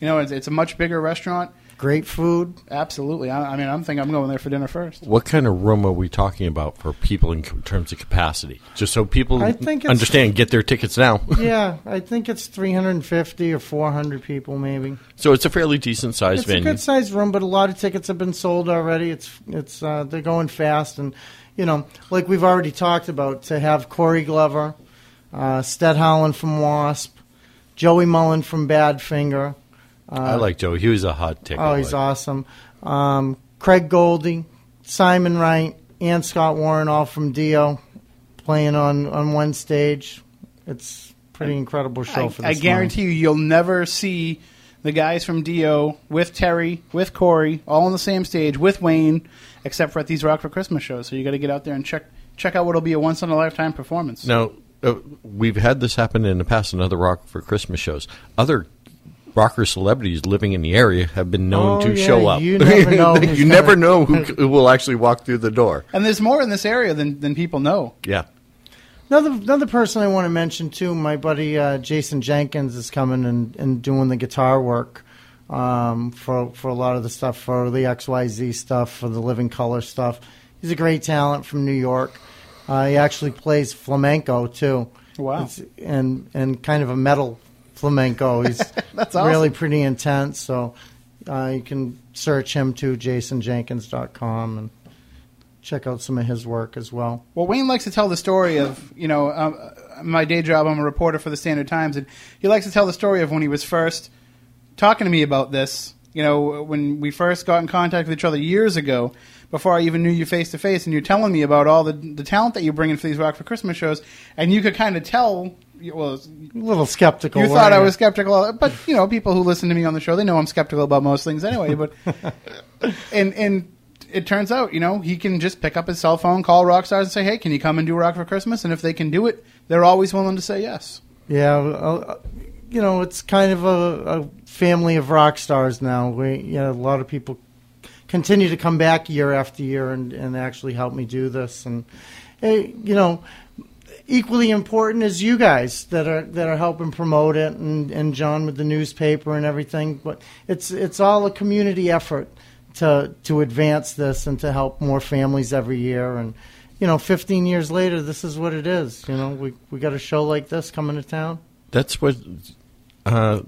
Speaker 3: You know, it's, it's a much bigger restaurant.
Speaker 4: Great food.
Speaker 3: Absolutely. I, I mean, I'm thinking I'm going there for dinner first.
Speaker 7: What kind of room are we talking about for people in c- terms of capacity? Just so people
Speaker 4: I think it's-
Speaker 7: understand, get their tickets now.
Speaker 4: yeah, I think it's 350 or 400 people, maybe.
Speaker 7: so it's a fairly decent sized
Speaker 4: It's a good sized room, but a lot of tickets have been sold already. It's it's uh, they're going fast, and you know, like we've already talked about, to have Corey Glover, uh, Stet Howland from Wasp, Joey Molland from Badfinger. Uh,
Speaker 7: I like Joe. He was a hot ticket.
Speaker 4: Oh, he's
Speaker 7: like.
Speaker 4: awesome. Um, Craig Goldy, Simon Wright, and Scott Warren, all from Dio, playing on, on one stage. It's a pretty incredible show
Speaker 3: I,
Speaker 4: for this.
Speaker 3: I
Speaker 4: this.
Speaker 3: guarantee you, you'll never see the guys from Dio with Terry, with Corey, all on the same stage with Wayne, except for at these Rock for Christmas shows. So you got to get out there and check check out what'll be a once in a lifetime performance.
Speaker 7: Now, uh, we've had this happen in the past in other Rock for Christmas shows. Other rocker celebrities living in the area have been known
Speaker 4: Oh,
Speaker 7: to
Speaker 4: yeah,
Speaker 7: show up.
Speaker 4: you never know
Speaker 7: you
Speaker 4: gonna-
Speaker 7: never know who, who will actually walk through the door.
Speaker 3: And there's more in this area than, than people know.
Speaker 7: Yeah.
Speaker 4: Another another person I want to mention too, my buddy uh, Jason Jenkins is coming and, and doing the guitar work um, for for a lot of the stuff for the XYZ stuff for the Living Colour stuff. He's a great talent from New York. Uh, he actually plays flamenco too.
Speaker 3: Wow.
Speaker 4: It's- and and kind of a metal flamenco. He's
Speaker 3: That's awesome.
Speaker 4: really pretty intense. So uh, you can search him too, jasonjenkins.com, and check out some of his work as well.
Speaker 3: Well, Wayne likes to tell the story of, you know, um, uh, my day job, I'm a reporter for the Standard Times, and he likes to tell the story of when he was first talking to me about this. You know, when we first got in contact with each other years ago, before I even knew you face to face, and you're telling me about all the the talent that you bring in for these Rock for Christmas shows, and you could kind of tell. Well,
Speaker 4: A little skeptical.
Speaker 3: you thought I was skeptical, but you know, people who listen to me on the show, they know I'm skeptical about most things anyway. But and and it turns out, you know, he can just pick up his cell phone, call rock stars, and say, "Hey, can you come and do Rock for Christmas?" And if they can do it, they're always willing to say yes.
Speaker 4: Yeah, uh, you know, it's kind of a, a family of rock stars now. We, you know, a lot of people continue to come back year after year and, and actually help me do this. And hey, you know, equally important is you guys that are that are helping promote it, and, and John with the newspaper and everything. But it's it's all a community effort to to advance this and to help more families every year. And you know, 15 years later, this is what it is. You know, we we got a show like this coming to town.
Speaker 7: That's what uh,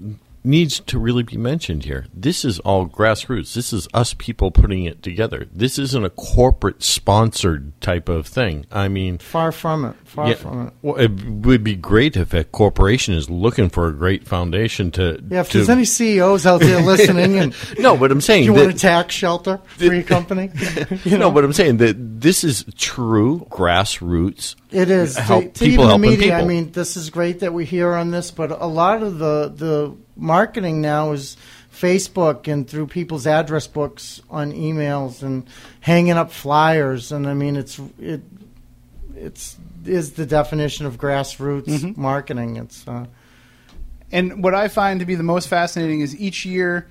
Speaker 7: needs to really be mentioned here. This is all grassroots. This is us people putting it together. This isn't a corporate sponsored type of thing. I mean,
Speaker 4: Far from it. Far
Speaker 7: yeah,
Speaker 4: from it.
Speaker 7: well, it would be great if a corporation is looking for a great foundation to.
Speaker 4: Yeah, if
Speaker 7: to-
Speaker 4: there's any CEOs out there listening, and
Speaker 7: no, but I'm saying
Speaker 4: you
Speaker 7: that,
Speaker 4: want a tax shelter for your company, you know,
Speaker 7: no, but I'm saying that this is true grassroots.
Speaker 4: It is
Speaker 7: help
Speaker 4: to
Speaker 7: people
Speaker 4: even the media. I mean, this is great that we're here on this, but a lot of the the marketing now is Facebook and through people's address books on emails and hanging up flyers, and I mean, it's it it's is the definition of grassroots
Speaker 3: Mm-hmm.
Speaker 4: marketing. It's uh,
Speaker 3: And what I find to be the most fascinating is each year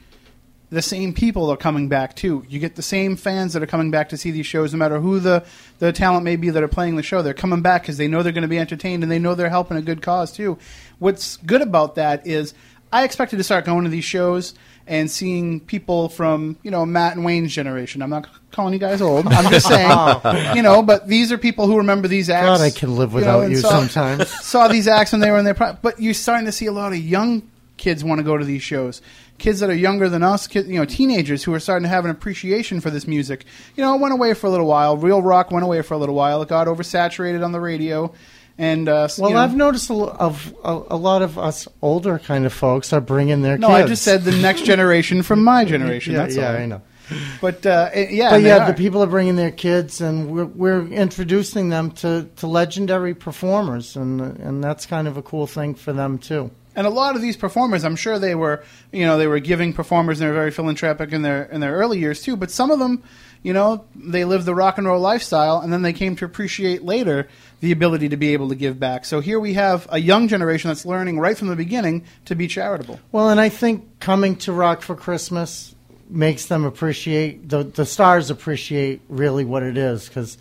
Speaker 3: the same people are coming back too. You get the same fans that are coming back to see these shows, no matter who the, the talent may be that are playing the show. They're coming back because they know they're going to be entertained and they know they're helping a good cause too. What's good about that is I expected to start going to these shows and seeing people from you know Matt and Wayne's generation. I'm not calling you guys old. I'm just saying, you know. But these are people who remember these acts.
Speaker 4: God, I can live
Speaker 3: know,
Speaker 4: without
Speaker 3: and
Speaker 4: you
Speaker 3: saw-
Speaker 4: sometimes.
Speaker 3: saw these acts when they were in their prime. But you're starting to see a lot of young kids want to go to these shows. kids that are younger than us, kid, you know, teenagers who are starting to have an appreciation for this music. You know, it went away for a little while. Real rock went away for a little while. It got oversaturated on the radio, and uh,
Speaker 4: Well,
Speaker 3: you know,
Speaker 4: I've noticed a, of a, a lot of us older kind of folks are bringing their
Speaker 3: no,
Speaker 4: kids.
Speaker 3: I just said the next generation from my generation.
Speaker 4: Yeah,
Speaker 3: that's
Speaker 4: yeah,
Speaker 3: all.
Speaker 4: I know.
Speaker 3: But uh, yeah,
Speaker 4: but yeah,
Speaker 3: are.
Speaker 4: the people are bringing their kids, and we're we're introducing them to, to legendary performers, and and that's kind of a cool thing for them too.
Speaker 3: And a lot of these performers, I'm sure they were, you know, they were giving performers. and They were very philanthropic in their in their early years too. But some of them, you know, they lived the rock and roll lifestyle, and then they came to appreciate later the ability to be able to give back. So here we have a young generation that's learning right from the beginning to be charitable.
Speaker 4: Well, and I think coming to Rock for Christmas makes them appreciate the the stars appreciate really what it is because.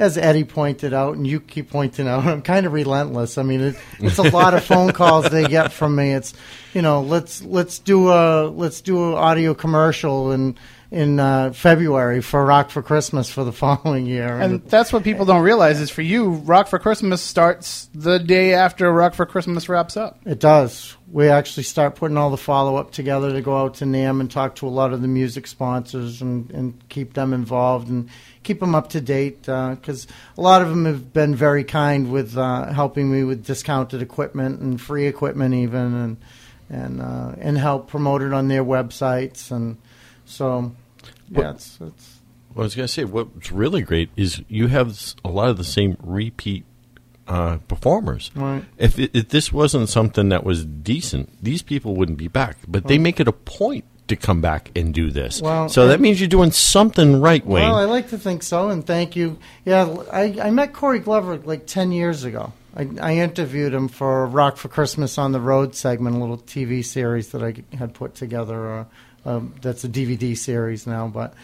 Speaker 4: As Eddie pointed out, and you keep pointing out, I'm kind of relentless. I mean, it, it's a lot of phone calls they get from me. It's, you know, let's let's do a let's do an audio commercial in in uh, February for Rock for Christmas for the following year.
Speaker 3: And that's what people don't realize is for you, Rock for Christmas starts the day after Rock for Christmas wraps up.
Speaker 4: It does. We actually start putting all the follow up together to go out to NAMM and talk to a lot of the music sponsors and, and keep them involved and keep them up to date because a lot of them have been very kind with uh, helping me with discounted equipment and free equipment even and and uh, and help promote it on their websites and so yeah it's, it's
Speaker 7: Well, I was going to say, what's really great is you have a lot of the same repeat uh, performers.
Speaker 4: Right.
Speaker 7: If, it, if this wasn't something that was decent, these people wouldn't be back. But they make it a point to come back and do this.
Speaker 4: Well,
Speaker 7: so that means you're doing something right, Wayne.
Speaker 4: Well, I like to think so, and thank you. Yeah, I, I met Corey Glover like 10 years ago. I, I interviewed him for Rock for Christmas on the Road segment, a little TV series that I had put together. Uh, um, that's a DVD series now, but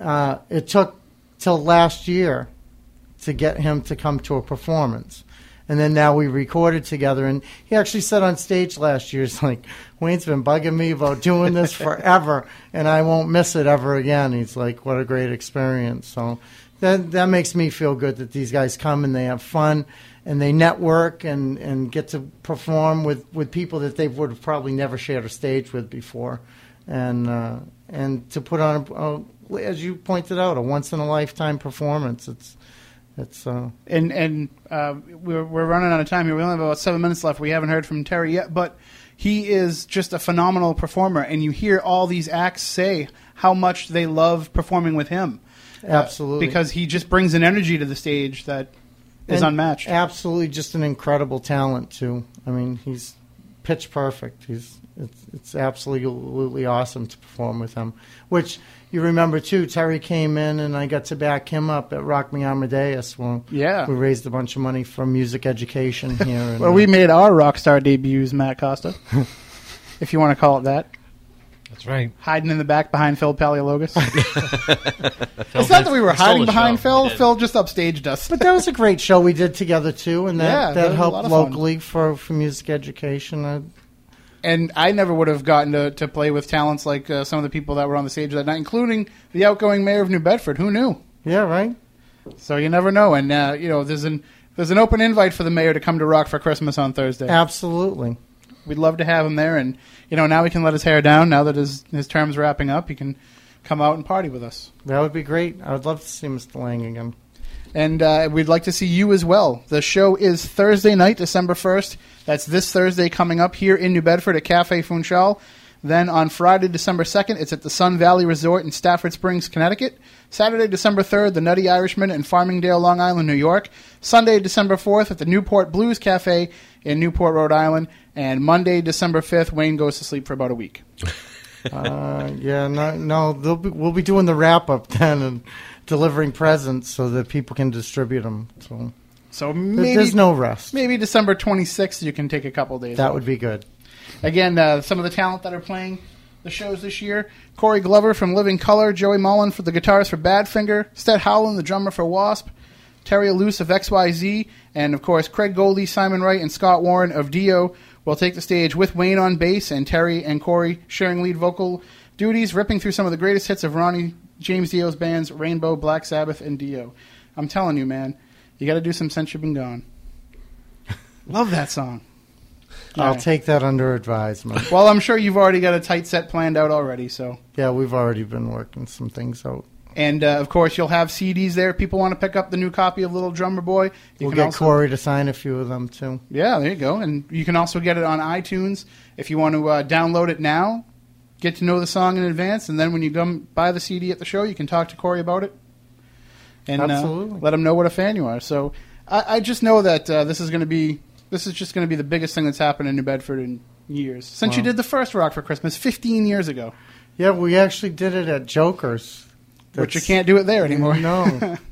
Speaker 4: uh, it took till last year to get him to come to a performance. And then now we recorded together, and he actually said on stage last year, "He's like, Wayne's been bugging me about doing this forever, and I won't miss it ever again." He's like, "What a great experience!" So that that makes me feel good that these guys come and they have fun, and they network and, and get to perform with, with people that they would have probably never shared a stage with before, and uh, and to put on, a, a, as you pointed out, a once in a lifetime performance. It's it's uh,
Speaker 3: and and uh, we're we're running out of time here. We only have about seven minutes left. We haven't heard from Terry yet, but he is just a phenomenal performer. And you hear all these acts say how much they love performing with him. Uh,
Speaker 4: Absolutely.
Speaker 3: because he just brings an energy to the stage that is
Speaker 4: And
Speaker 3: unmatched.
Speaker 4: Absolutely, just an incredible talent too. I mean, he's pitch perfect. He's it's, it's absolutely awesome to perform with him. Which you remember too. Terry came in and I got to back him up at Rock Me Amadeus. Well,
Speaker 3: Yeah.
Speaker 4: we raised a bunch of money for music education here. And,
Speaker 3: Well, we uh, made our rock star debuts, Matt Costa, if you want to call it that.
Speaker 5: That's right.
Speaker 3: Hiding in the back behind Phil
Speaker 5: Paleologos.
Speaker 3: It's not that we were
Speaker 5: he
Speaker 3: hiding behind. Phil. Phil just upstaged us.
Speaker 4: but that was a great show we did together too, and that
Speaker 3: Yeah, that
Speaker 4: that helped
Speaker 3: lot of fun.
Speaker 4: locally for for music education. I,
Speaker 3: and I never would have gotten to, to play with talents like uh, some of the people that were on the stage that night, including the outgoing mayor of New Bedford. Who knew?
Speaker 4: yeah, right.
Speaker 3: So you never know. And uh, you know, there's an there's an open invite for the mayor to come to Rock for Christmas on Thursday.
Speaker 4: Absolutely.
Speaker 3: We'd love to have him there, and you know, now he can let his hair down. Now that his his term's wrapping up, he can come out and party with us.
Speaker 4: That would be great. I would love to see Mr. Lang again.
Speaker 3: And uh, we'd like to see you as well. The show is Thursday night, December 1st. That's this Thursday coming up here in New Bedford at Cafe Funchal. Then on Friday, December 2nd, it's at the Sun Valley Resort in Stafford Springs, Connecticut. Saturday, December 3rd, the Nutty Irishman in Farmingdale, Long Island, New York. Sunday, December 4th, at the Newport Blues Cafe in Newport, Rhode Island. And Monday, December 5th, Wayne goes to sleep for about a week.
Speaker 4: Uh, yeah, no, no, be, we'll be doing the wrap up then and delivering presents so that people can distribute them. So
Speaker 3: So maybe,
Speaker 4: there's no rest.
Speaker 3: maybe December 26th, you can take a couple days
Speaker 4: That
Speaker 3: off.
Speaker 4: would be good.
Speaker 3: Again, uh, some of the talent that are playing the shows this year: Corey Glover from Living Colour, Joey Molland for the guitars for Badfinger, Stet Howland, the drummer for Wasp, Terry Ilous of XYZ, and of course Craig Goldy, Simon Wright, and Scott Warren of Dio will take the stage with Wayne on bass and Terry and Corey sharing lead vocal duties, ripping through some of the greatest hits of Ronnie James Dio's bands Rainbow, Black Sabbath, and Dio. I'm telling you, man, you got to do some since you've been gone. Love that song.
Speaker 4: I'll take that under advisement.
Speaker 3: Well, I'm sure you've already got a tight set planned out already. So,
Speaker 4: Yeah, we've already been working some things out.
Speaker 3: and uh, of course, you'll have CDs there. If People want to pick up the new copy of Little Drummer Boy. You
Speaker 4: we'll
Speaker 3: can
Speaker 4: get
Speaker 3: also,
Speaker 4: Corey to sign a few of them too.
Speaker 3: Yeah, there you go. And you can also get it on iTunes if you want to uh, download it now. Get to know the song in advance, and then when you come buy the CD at the show, you can talk to Corey about it, and uh, let him know what a fan you are. So I, I just know that uh, this is going to be this is just going to be the biggest thing that's happened in New Bedford in years since you did the first Rock for Christmas 15 years ago,
Speaker 4: Yeah, we actually did it at Joker's.
Speaker 3: but you can't do it there anymore.
Speaker 4: No.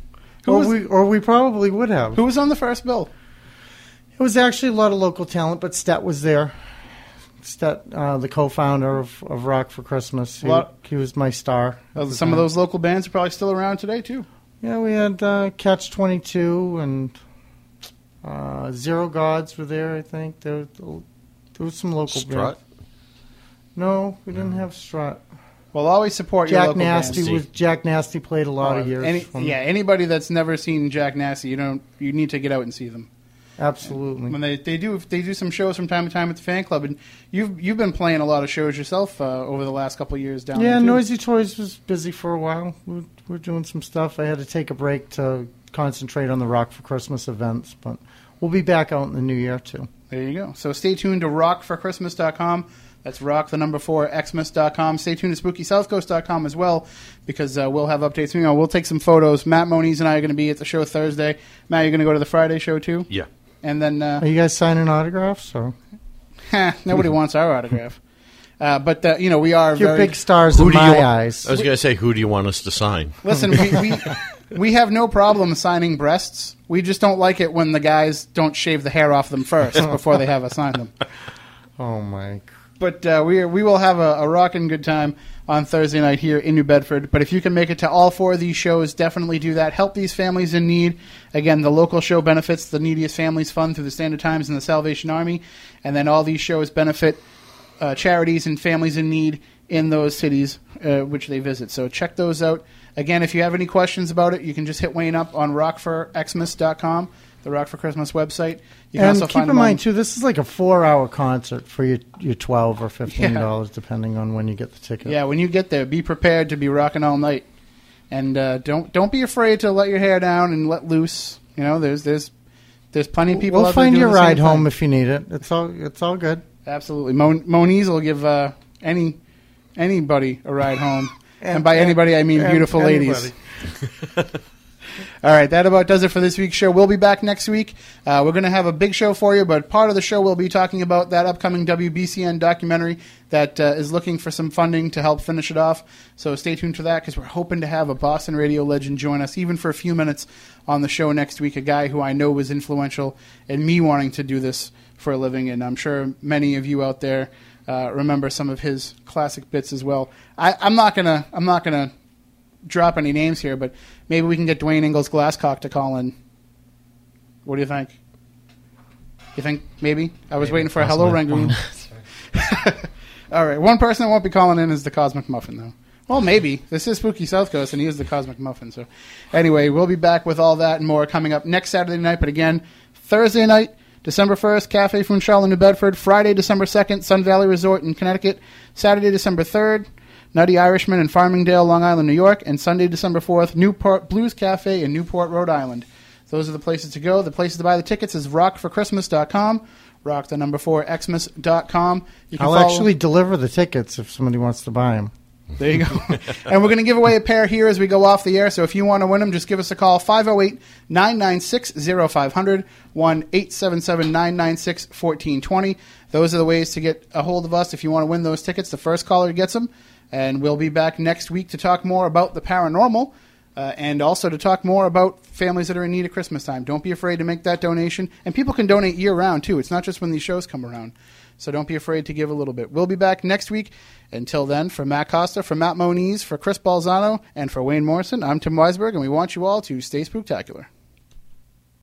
Speaker 4: Or
Speaker 3: was-
Speaker 4: we or we probably would have.
Speaker 3: Who was on the first bill?
Speaker 4: It was actually a lot of local talent, but Stet was there. Stet, uh, the co-founder of, of Rock for Christmas, he,
Speaker 3: Lot-
Speaker 4: he was my star.
Speaker 3: Uh, Some of those local bands are probably still around today too.
Speaker 4: Yeah, we had uh, Catch Twenty Two and uh, Zero Gods were there. I think there, there was some local
Speaker 7: Strut?
Speaker 4: bands. No, we didn't have Strut.
Speaker 3: Well, always support your
Speaker 4: Jack
Speaker 3: local
Speaker 4: Nasty
Speaker 3: bands.
Speaker 4: was Jack Nasty played a lot of
Speaker 3: Uh,
Speaker 4: years.
Speaker 3: any- yeah, anybody that's never seen Jack Nasty, you don't you need to get out and see them.
Speaker 4: Absolutely.
Speaker 3: When they, they do they do some shows from time to time at the fan club, and you've you've been playing a lot of shows yourself uh, over the last couple of years down
Speaker 4: Yeah,
Speaker 3: there. too.
Speaker 4: Noisy Toys was busy for a while. We're, we're doing some stuff. I had to take a break to concentrate on the Rock for Christmas events, but we'll be back out in the new year too.
Speaker 3: There you go. So stay tuned to rockforchristmas.com. That's rock the number four xmas.com. Stay tuned to spookysouthcoast.com as well because uh, we'll have updates. You know, we'll take some photos. Matt Moniz and I are going to be at the show Thursday. Matt, you're going to go to the Friday show too,
Speaker 7: Yeah.
Speaker 3: And then uh,
Speaker 4: Are you guys signing autographs So
Speaker 3: nobody wants our autograph. Uh, but uh, you know, we are
Speaker 4: you're
Speaker 3: very
Speaker 4: big stars
Speaker 7: Who
Speaker 4: in
Speaker 7: do you
Speaker 4: my eyes?
Speaker 7: I was going to say, who do you want us to sign?
Speaker 3: Listen, we, we we have no problem signing breasts. We just don't like it when the guys don't shave the hair off them first before they have us sign them.
Speaker 4: Oh my!
Speaker 3: But uh, we we will have a, a rocking good time on Thursday night here in New Bedford. But if you can make it to all four of these shows, definitely do that. Help these families in need. Again, the local show benefits the Neediest Families Fund through the Standard Times and the Salvation Army, and then all these shows benefit uh, charities and families in need in those cities uh, which they visit. So check those out. Again, if you have any questions about it, you can just hit Wayne up on rockforxmas.com, the Rock for Christmas website. You can
Speaker 4: And
Speaker 3: also
Speaker 4: keep
Speaker 3: find
Speaker 4: in mind too, this is like a four-hour concert for your your twelve or fifteen dollars, depending on when you get the ticket.
Speaker 3: Yeah, when you get there, be prepared to be rocking all night, and uh, don't don't be afraid to let your hair down and let loose. You know, there's there's there's plenty of people.
Speaker 4: we'll
Speaker 3: out there
Speaker 4: find your ride home
Speaker 3: thing.
Speaker 4: if you need it. It's all it's all good.
Speaker 3: Absolutely, Mon- Moniz will give uh, any anybody a ride home, and,
Speaker 4: And-
Speaker 3: by
Speaker 4: and-
Speaker 3: anybody I mean
Speaker 4: and
Speaker 3: beautiful ladies. All right, that about does it for this week's show. We'll be back next week. Uh, we're going to have a big show for you, but part of the show we'll be talking about that upcoming WBCN documentary that uh, is looking for some funding to help finish it off. So stay tuned for that because we're hoping to have a Boston radio legend join us, even for a few minutes on the show next week. A guy who I know was influential in me wanting to do this for a living, and I'm sure many of you out there uh, remember some of his classic bits as well. I, I'm not gonna. I'm not gonna drop any names here, but maybe we can get Duane Ingalls Glasscock to call in. What do you think? You think maybe? I was
Speaker 5: Maybe,
Speaker 3: waiting for a hello. Rangoon. All right, one person that won't be calling in is the Cosmic Muffin, though. Well, maybe this is Spooky South Coast, and he is the Cosmic Muffin. So, anyway, we'll be back with all that and more coming up next Saturday night. But again, Thursday night, December first, Cafe Funchal in New Bedford. Friday, December second, Sun Valley Resort in Connecticut. Saturday, December third, Nutty Irishman in Farmingdale, Long Island, New York, and Sunday, December 4th, Newport Blues Cafe in Newport, Rhode Island. Those are the places to go. The places to buy the tickets is rockforchristmas.com, rock the number 4 xmas.com. You can
Speaker 4: I'll
Speaker 3: follow-
Speaker 4: actually deliver the tickets if somebody wants to buy them.
Speaker 3: There you go. and we're going to give away a pair here as we go off the air. So if you want to win them, just give us a call 508 996 0500 1 877 996 1420. Those are the ways to get a hold of us if you want to win those tickets. The first caller gets them. And we'll be back next week to talk more about the paranormal uh, and also to talk more about families that are in need at Christmas time. Don't be afraid to make that donation. And people can donate year round, too. It's not just when these shows come around. So don't be afraid to give a little bit. We'll be back next week. Until then, for Matt Costa, for Matt Moniz, for Chris Balzano, and for Wayne Morrison, I'm Tim Weisberg, and we want you all to stay spooktacular.